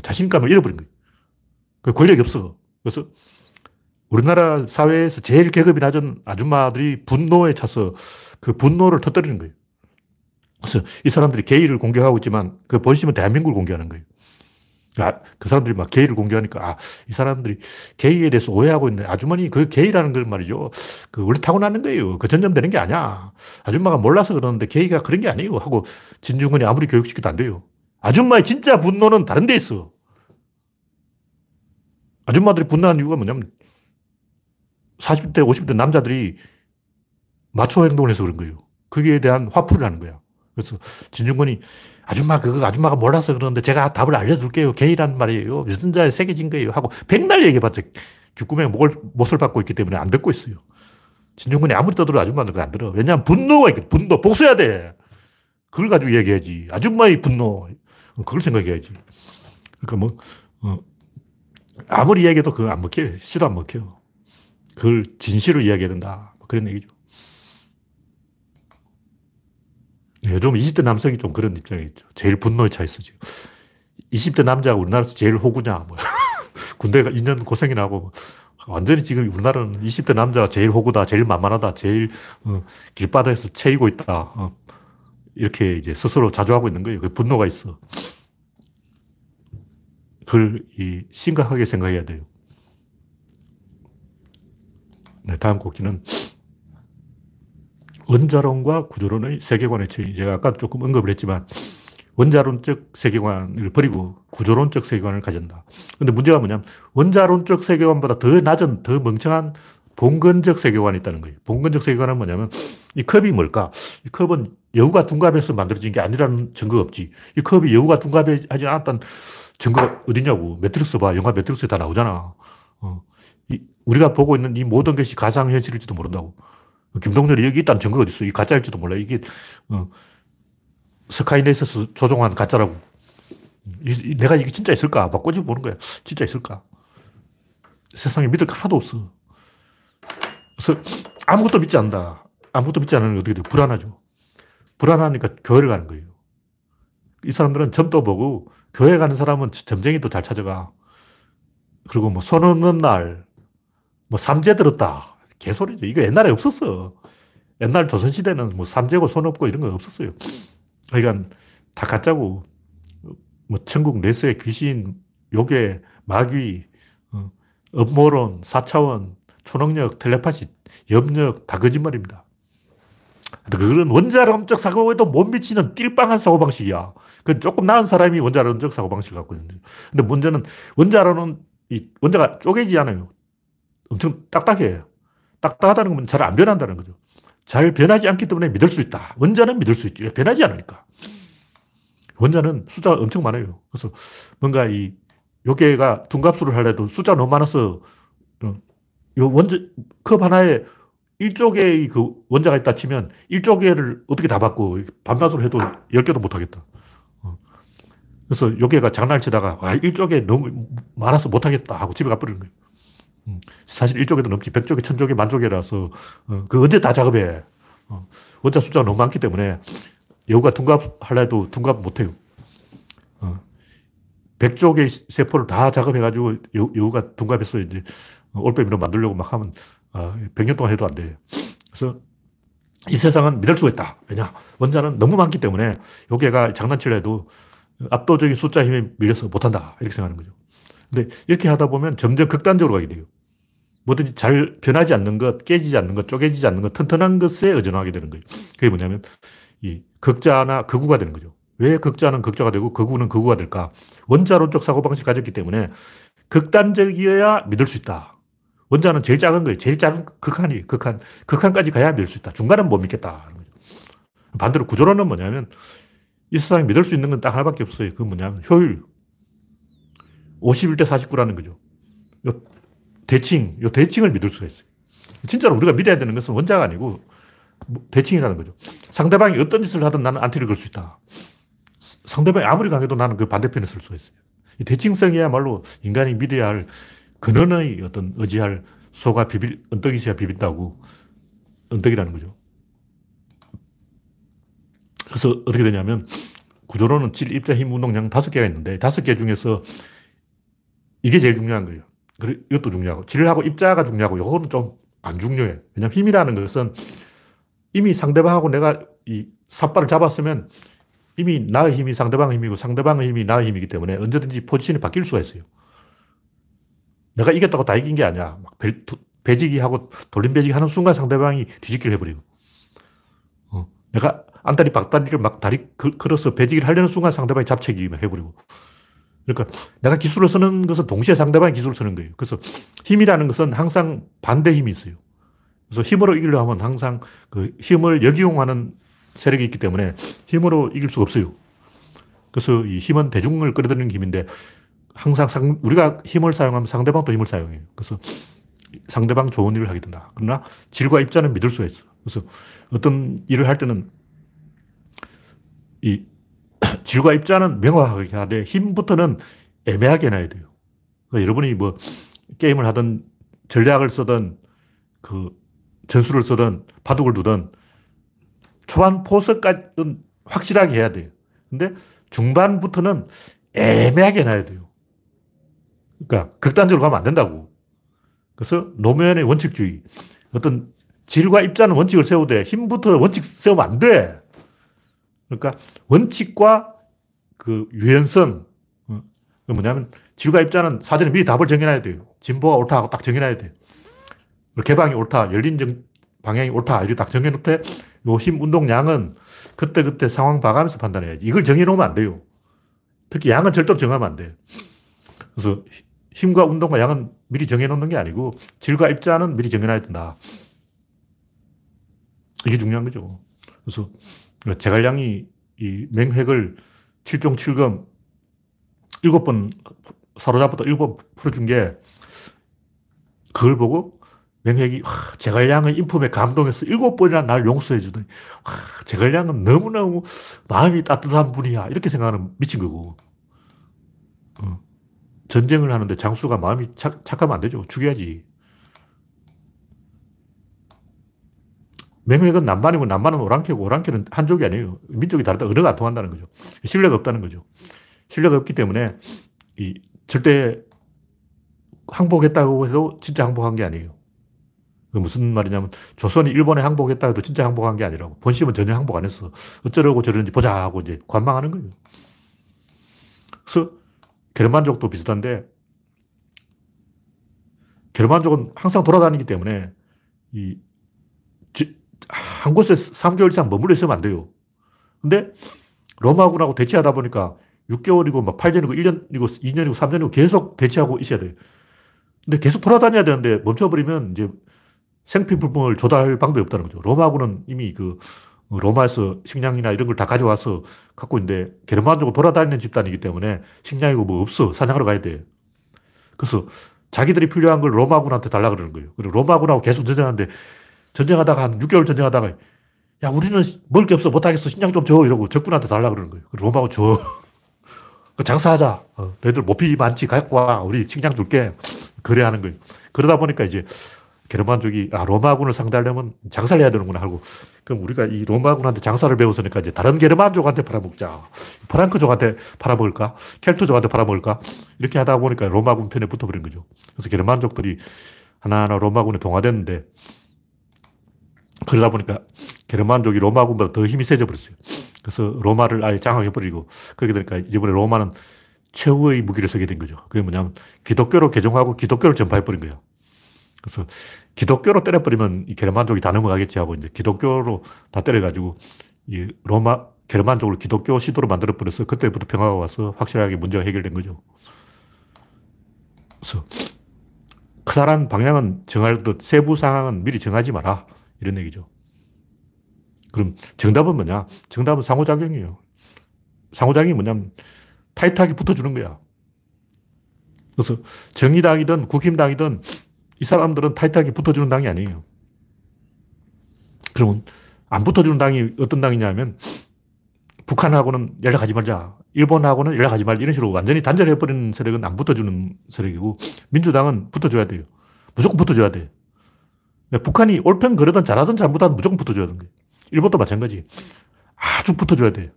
자신감을 잃어버린 거예요. 그 권력이 없어. 그래서 우리나라 사회에서 제일 계급이 낮은 아줌마들이 분노에 차서 그 분노를 터뜨리는 거예요. 그래서 이 사람들이 게이를 공개하고 있지만 그 본심은 대한민국을 공개하는 거예요. 아, 그 사람들이 막 게이를 공개하니까 아, 이 사람들이 게이에 대해서 오해하고 있는데 아주머니 그 게이라는 걸 말이죠. 그 원래 타고나는 거예요. 그 전염되는 게 아니야. 아줌마가 몰라서 그러는데 게이가 그런 게 아니에요. 하고 진중근이 아무리 교육시켜도 안 돼요. 아줌마의 진짜 분노는 다른 데 있어. 아줌마들이 분노한 이유가 뭐냐면 40대, 50대 남자들이 마초 행동을 해서 그런 거예요. 거기에 대한 화풀이를 하는 거야. 그래서 진중권이 아줌마 그거 아줌마가 몰라서 그러는데 제가 답을 알려줄게요. 게이란 말이에요. 유전자에 새겨진 거예요. 하고 백날 얘기해봤자 귓구멍에 목을, 못을 받고 있기 때문에 안 듣고 있어요. 진중권이 아무리 떠들어 아줌마는 그거 안 들어. 왜냐하면 분노가 있거든. 분노. 복수해야 돼. 그걸 가지고 얘기해야지. 아줌마의 분노. 그걸 생각해야지. 그러니까 뭐, 어, 아무리 얘기해도 그거 안 먹혀요. 시도 안 먹혀요. 그걸 진실을 이야기해야 된다. 뭐 그런 얘기죠. 요즘 20대 남성이 좀 그런 입장이죠. 제일 분노에 차 있어, 지금. 20대 남자가 우리나라에서 제일 호구냐, 뭐. 군대가 2년 고생이 나고, 완전히 지금 우리나라는 20대 남자가 제일 호구다, 제일 만만하다, 제일 어, 길바닥에서 채이고 있다. 어, 이렇게 이제 스스로 자주하고 있는 거예요. 그 분노가 있어. 그걸 이 심각하게 생각해야 돼요. 네, 다음 곡기는 원자론과 구조론의 세계관의 차이. 제가 아까 조금 언급을 했지만 원자론적 세계관을 버리고 구조론적 세계관을 가진다. 근데 문제가 뭐냐면 원자론적 세계관보다 더 낮은, 더 멍청한 봉건적 세계관이 있다는 거예요. 봉건적 세계관은 뭐냐면 이 컵이 뭘까? 이 컵은 여우가 둔갑해서 만들어진 게 아니라는 증거가 없지. 이 컵이 여우가 둔갑하지 않았던 증거가 어디냐고. 매트릭스 봐. 영화 매트릭스에 다 나오잖아. 어. 이, 우리가 보고 있는 이 모든 것이 가상현실일지도 모른다고. 김동렬이 여기 있다는 증거가 어디 있어? 이 가짜일지도 몰라. 이게, 어, 스카이넷에서 조종한 가짜라고. 이, 내가 이게 진짜 있을까? 막 꼬집어 보는 거야. 진짜 있을까? 세상에 믿을 거 하나도 없어. 그래서 아무것도 믿지 않는다. 아무것도 믿지 않으면 어떻게 돼? 불안하죠. 불안하니까 교회를 가는 거예요. 이 사람들은 점도 보고 교회 가는 사람은 점쟁이도 잘 찾아가. 그리고 뭐 손 없는 날, 뭐 삼재 들었다. 개소리죠. 이거 옛날에 없었어. 옛날 조선시대는 뭐 삼재고 손 없고 이런 거 없었어요. 그러니까 다 가짜고, 뭐 천국 내수의 귀신, 요괴, 마귀, 어, 업모론, 사차원, 초능력, 텔레파시, 염력 다 거짓말입니다. 그거는 원자론적 사고에도 못 미치는 띨빵한 사고방식이야. 그 조금 나은 사람이 원자론적 사고방식을 갖고 있는데. 근데 문제는 원자론은 이 원자가 쪼개지 않아요. 엄청 딱딱해. 딱딱하다는 건 잘 안 변한다는 거죠. 잘 변하지 않기 때문에 믿을 수 있다. 원자는 믿을 수 있지. 변하지 않으니까. 원자는 숫자가 엄청 많아요. 그래서 뭔가 이 요게가 둔갑수를 하려도 숫자가 너무 많아서 어, 요 원자 컵 하나에 1조개의 그 원자가 있다 치면 1조개를 어떻게 다 받고 밤낮으로 해도 10개도 못 하겠다. 어. 그래서 요게가 장난을 치다가 아, 1조개 너무 많아서 못 하겠다 하고 집에 가버리는 거예요. 음. 사실 1조개도 넘지 100조개, 1000조개, 만조개라서 어, 그 언제 다 작업해. 어. 원자 숫자가 너무 많기 때문에 여우가 둔갑 하려도 둔갑 못 해요. 100조개 세포를 다 작업해가지고 여우 가 둔갑해서 이제 올빼미로 만들려고 막 하면 아, 100년 동안 해도 안 돼. 그래서 이 세상은 믿을 수가 있다. 왜냐? 원자는 너무 많기 때문에 요게가 장난치려 해도 압도적인 숫자 힘에 밀려서 못한다. 이렇게 생각하는 거죠. 근데 이렇게 하다 보면 점점 극단적으로 가게 돼요. 뭐든지 잘 변하지 않는 것, 깨지지 않는 것, 쪼개지지 않는 것, 튼튼한 것에 의존하게 되는 거예요. 그게 뭐냐면 이 극자나 극우가 되는 거죠. 왜 극자는 극자가 되고 극우는 극우가 될까? 원자론적 사고방식 가졌기 때문에 극단적이어야 믿을 수 있다. 원자는 제일 작은 거예요. 제일 작은 극한이 극한. 극한까지 가야 믿을 수 있다. 중간은 못 믿겠다. 반대로 구조론은 뭐냐면 이 세상에 믿을 수 있는 건 딱 하나밖에 없어요. 그건 뭐냐면 효율. 51대 49라는 거죠. 요 대칭, 요 대칭을 믿을 수가 있어요. 진짜로 우리가 믿어야 되는 것은 원자가 아니고 뭐 대칭이라는 거죠. 상대방이 어떤 짓을 하든 나는 안티를 걸 수 있다. 상대방이 아무리 강해도 나는 그 반대편에 설수 있어요. 이 대칭성이야말로 인간이 믿어야 할 근원의 어떤 의지할 소가 비빌, 언덕이 있어야 비빈다고 언덕이라는 거죠. 그래서 어떻게 되냐면 구조로는 질, 입자, 힘, 운동, 량 다섯 개가 있는데 다섯 개 중에서 이게 제일 중요한 거예요. 그리고 이것도 중요하고 질하고 입자가 중요하고 이거는 좀 안 중요해. 왜냐면 힘이라는 것은 이미 상대방하고 내가 이 삿발을 잡았으면 이미 나의 힘이 상대방의 힘이고 상대방의 힘이 나의 힘이기 때문에 언제든지 포지션이 바뀔 수가 있어요. 내가 이겼다고 다 이긴 게 아니야. 막 배, 배지기 하고 돌림 배지기 하는 순간 상대방이 뒤집기를 해버리고. 어. 내가 안다리 박다리를 막 다리 걸어서 배지기를 하려는 순간 상대방이 잡채기 해버리고. 그러니까 내가 기술을 쓰는 것은 동시에 상대방이 기술을 쓰는 거예요. 그래서 힘이라는 것은 항상 반대 힘이 있어요. 그래서 힘으로 이기려 하면 항상 그 힘을 역이용하는 세력이 있기 때문에 힘으로 이길 수가 없어요. 그래서 이 힘은 대중을 끌어들이는 힘인데 항상 상, 우리가 힘을 사용하면 상대방도 힘을 사용해요. 그래서 상대방 좋은 일을 하게 된다. 그러나 질과 입자는 믿을 수가 있어. 그래서 어떤 일을 할 때는 이 질과 입자는 명확하게 하되 힘부터는 애매하게 해놔야 돼요. 그러니까 여러분이 뭐 게임을 하든 전략을 쓰든 그 전술을 쓰든 바둑을 두든 초반 포석까지는 확실하게 해야 돼요. 근데 중반부터는 애매하게 해놔야 돼요. 그러니까 극단적으로 가면 안 된다고. 그래서 노무현의 원칙주의. 어떤 질과 입자는 원칙을 세우되 힘부터 원칙 세우면 안 돼. 그러니까 원칙과 그 유연성, 어, 그 뭐냐면 질과 입자는 사전에 미리 답을 정해놔야 돼요. 진보가 옳다 하고 딱 정해놔야 돼요. 개방이 옳다, 열린 정, 방향이 옳다, 이렇게 딱 정해놓되 요힘 운동량은 그때그때 상황 봐가면서 판단해야지. 이걸 정해놓으면 안 돼요. 특히 양은 절대로 정하면 안 돼요. 그래서 힘과 운동과 양은 미리 정해놓는 게 아니고 질과 입자는 미리 정해놔야 된다. 이게 중요한 거죠. 그래서 제갈량이 이 맹획을 7종 7검 7번 사로잡았다 7번 풀어준 게 그걸 보고 맹획이 제갈량의 인품에 감동해서 7번이나 날 용서해 주더니 제갈량은 너무너무 마음이 따뜻한 분이야 이렇게 생각하는 미친 거고 어. 전쟁을 하는데 장수가 마음이 착, 착하면 안 되죠. 죽여야지. 맹획은 남반이고 남반은 오랑캐고 오랑캐는 한족이 아니에요. 민족이 다르다. 언어가 안 통한다는 거죠. 신뢰가 없다는 거죠. 신뢰가 없기 때문에 이 절대 항복했다고 해도 진짜 항복한 게 아니에요. 그 무슨 말이냐면 조선이 일본에 항복했다 해도 진짜 항복한 게 아니라고. 본심은 전혀 항복 안 했어. 어쩌려고 저러는지 보자 하고 이제 관망하는 거예요. 그래서 게르만족도 비슷한데 게르만족은 항상 돌아다니기 때문에 이 한 곳에 3개월 이상 머물러 있으면 안 돼요. 근데 로마군하고 대치하다 보니까 6개월이고 막 8년이고 1년이고 2년이고 3년이고 계속 대치하고 있어야 돼요. 근데 계속 돌아다녀야 되는데 멈춰버리면 이제 생필품을 조달할 방법이 없다는 거죠. 로마군은 이미 그 로마에서 식량이나 이런 걸 다 가져와서 갖고 있는데 게르만 족은 돌아다니는 집단이기 때문에 식량이고 뭐 없어. 사냥하러 가야 돼. 그래서 자기들이 필요한 걸 로마군한테 달라 그러는 거예요. 그리고 로마군하고 계속 전쟁하는데 전쟁하다가 한 6개월 전쟁하다가 야, 우리는 먹을 게 없어. 못하겠어. 식량 좀 줘. 이러고 적군한테 달라 그러는 거예요. 로마고 줘. 그 장사하자. 어, 너희들 모피 많지. 갖고 와. 우리 식량 줄게. 그래 하는 거예요. 그러다 보니까 이제 게르만족이 아, 로마군을 상대하려면 장사를 해야 되는구나 하고 그럼 우리가 이 로마군한테 장사를 배웠으니까 이제 다른 게르만족한테 팔아먹자. 프랑크족한테 팔아먹을까? 켈트족한테 팔아먹을까? 이렇게 하다 보니까 로마군 편에 붙어버린 거죠. 그래서 게르만족들이 하나하나 로마군에 동화됐는데 그러다 보니까 게르만족이 로마군보다 더 힘이 세져 버렸어요. 그래서 로마를 아예 장악해 버리고 그렇게 되니까 이번에 로마는 최후의 무기를 쓰게 된 거죠. 그게 뭐냐면 기독교로 개종하고 기독교를 전파해 버린 거예요. 그래서 기독교로 때려버리면 이 게르만족이 다 넘어가겠지 하고 이제 기독교로 다 때려가지고 이 로마, 게르만족을 기독교 시도로 만들어 버려서 그때부터 평화가 와서 확실하게 문제가 해결된 거죠. 그래서 커다란 방향은 정할 듯 세부 상황은 미리 정하지 마라. 이런 얘기죠. 그럼 정답은 뭐냐? 정답은 상호작용이에요. 상호작용이 뭐냐면 타이트하게 붙어주는 거야. 그래서 정의당이든 국힘당이든 이 사람들은 타이트하게 붙어주는 당이 아니에요. 그러면 안 붙어주는 당이 어떤 당이냐면 북한하고는 연락하지 말자. 일본하고는 연락하지 말자. 이런 식으로 완전히 단절해버리는 세력은 안 붙어주는 세력이고 민주당은 붙어줘야 돼요. 무조건 붙어줘야 돼. 북한이 옳든 그러든 잘하든 잘못하든 무조건 붙어줘야 되는 거예요. 일본도 마찬가지. 아주 붙어줘야 돼요.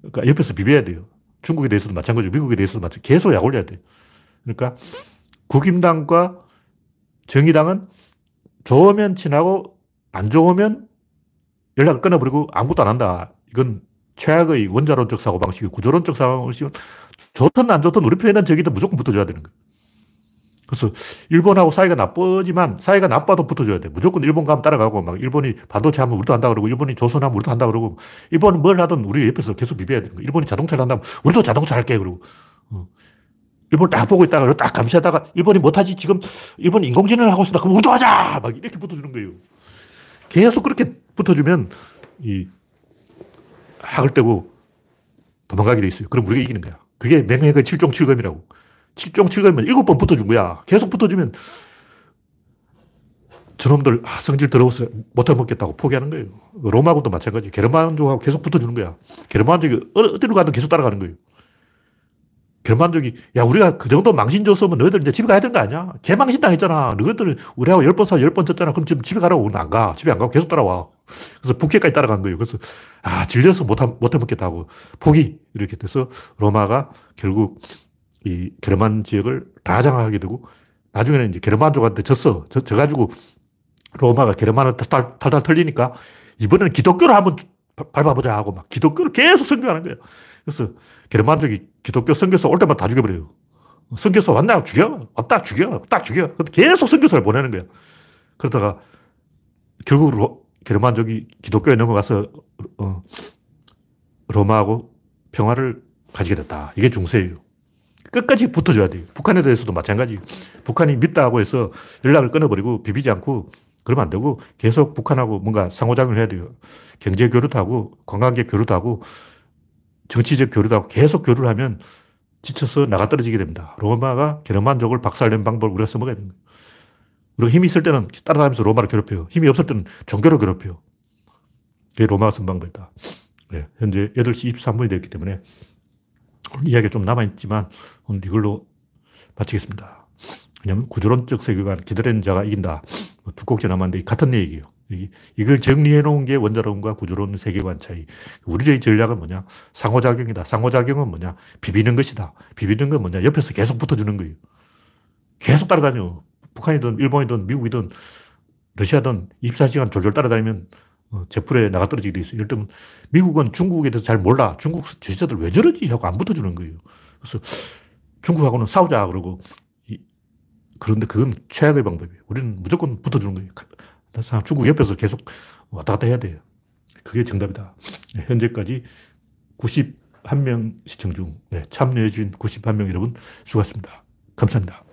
그러니까 옆에서 비벼야 돼요. 중국에 대해서도 마찬가지고 미국에 대해서도 마찬가지 계속 약 올려야 돼요. 그러니까 국임당과 정의당은 좋으면 친하고 안 좋으면 연락을 끊어버리고 아무것도 안 한다. 이건 최악의 원자론적 사고방식이 구조론적 사고방식은 좋든 안 좋든 우리 편이든 적이든 무조건 붙어줘야 되는 거예요. 그래서 일본하고 사이가 나쁘지만 사이가 나빠도 붙어줘야 돼. 무조건 일본 가면 따라가고 막 일본이 반도체 하면 우리도 한다 그러고 일본이 조선 하면 우리도 한다 그러고 일본은 뭘 하든 우리 옆에서 계속 비벼야 되는 거야. 일본이 자동차를 한다면 우리도 자동차 할게 그러고 어. 일본 딱 보고 있다가 딱 감시하다가 일본이 못하지 지금 일본 인공지능을 하고 있습니다. 그럼 우리도 하자 막 이렇게 붙어주는 거예요. 계속 그렇게 붙어주면 이 학을 떼고 도망가게 돼 있어요. 그럼 우리가 이기는 거야. 그게 맹맥의 7종 7검이라고. 7종 7검이면 7번 붙어준 거야. 계속 붙어주면 저놈들 아, 성질 더러워서 못해 먹겠다고 포기하는 거예요. 로마하고도 마찬가지. 게르만족하고 계속 붙어주는 거야. 게르만족이 어디로 가든 계속 따라가는 거예요. 결만족이, 야, 우리가 그 정도 망신 줬으면 너희들 이제 집에 가야 되는 거 아니야? 개망신 당했잖아. 너희들 우리하고 열 번 사, 열번 졌잖아. 그럼 지금 집에 가라고. 안 가. 집에 안 가고 계속 따라와. 그래서 북해까지 따라간 거예요. 그래서, 아, 질려서 못, 못 해먹겠다고. 포기. 이렇게 돼서 로마가 결국 이 게르만 지역을 다 장악하게 되고, 나중에는 이제 게르만족한테 졌어. 져, 져가지고 로마가 게르만을 탈탈, 탈탈 털리니까 이번에는 기독교를 한번 밟아보자 하고 막 기독교를 계속 선교하는 거예요. 그래서 게르만족이 기독교 선교사 올 때마다 다 죽여버려요. 선교사 왔나? 죽여. 왔다, 죽여. 딱 죽여. 계속 선교사를 보내는 거야. 그러다가 결국 로, 게르만족이 기독교에 넘어가서 어, 로마하고 평화를 가지게 됐다. 이게 중세예요. 끝까지 붙어줘야 돼요. 북한에 대해서도 마찬가지. 북한이 믿다고 해서 연락을 끊어버리고 비비지 않고 그러면 안 되고 계속 북한하고 뭔가 상호작용을 해야 돼요. 경제 교류도 하고 관광객 교류도 하고 정치적 교류도 하고 계속 교류를 하면 지쳐서 나가 떨어지게 됩니다. 로마가 게르만족을 박살낸 방법을 우리가 써먹어야 됩니다. 우리가 힘이 있을 때는 따라다니면서 로마를 괴롭혀요. 힘이 없을 때는 종교를 괴롭혀요. 그게 로마가 쓴 방법이다. 네, 현재 8시 23분이 되었기 때문에 이야기가 좀 남아있지만 오늘 이걸로 마치겠습니다. 왜냐하면 구조론적 세계관, 기다리는 자가 이긴다. 뭐두 곡째 남았는데 같은 얘기예요. 이걸 정리해 놓은 게 원자론과 구조론 세계관 차이. 우리의 전략은 뭐냐? 상호작용이다. 상호작용은 뭐냐? 비비는 것이다. 비비는 건 뭐냐? 옆에서 계속 붙어주는 거예요. 계속 따라다녀. 북한이든 일본이든 미국이든 러시아든 24시간 졸졸 따라다니면 어, 제풀에 나가 떨어지게 돼 있어요. 예를 들면 미국은 중국에 대해서 잘 몰라. 중국 제자들 왜 저러지? 하고 안 붙어주는 거예요. 그래서 중국하고는 싸우자 그러고 그런데 그건 최악의 방법이에요. 우리는 무조건 붙어주는 거예요. 중국 옆에서 계속 왔다 갔다 해야 돼요. 그게 정답이다. 네, 현재까지 91명 시청 중 네, 참여해주신 91명 여러분 수고하셨습니다. 감사합니다.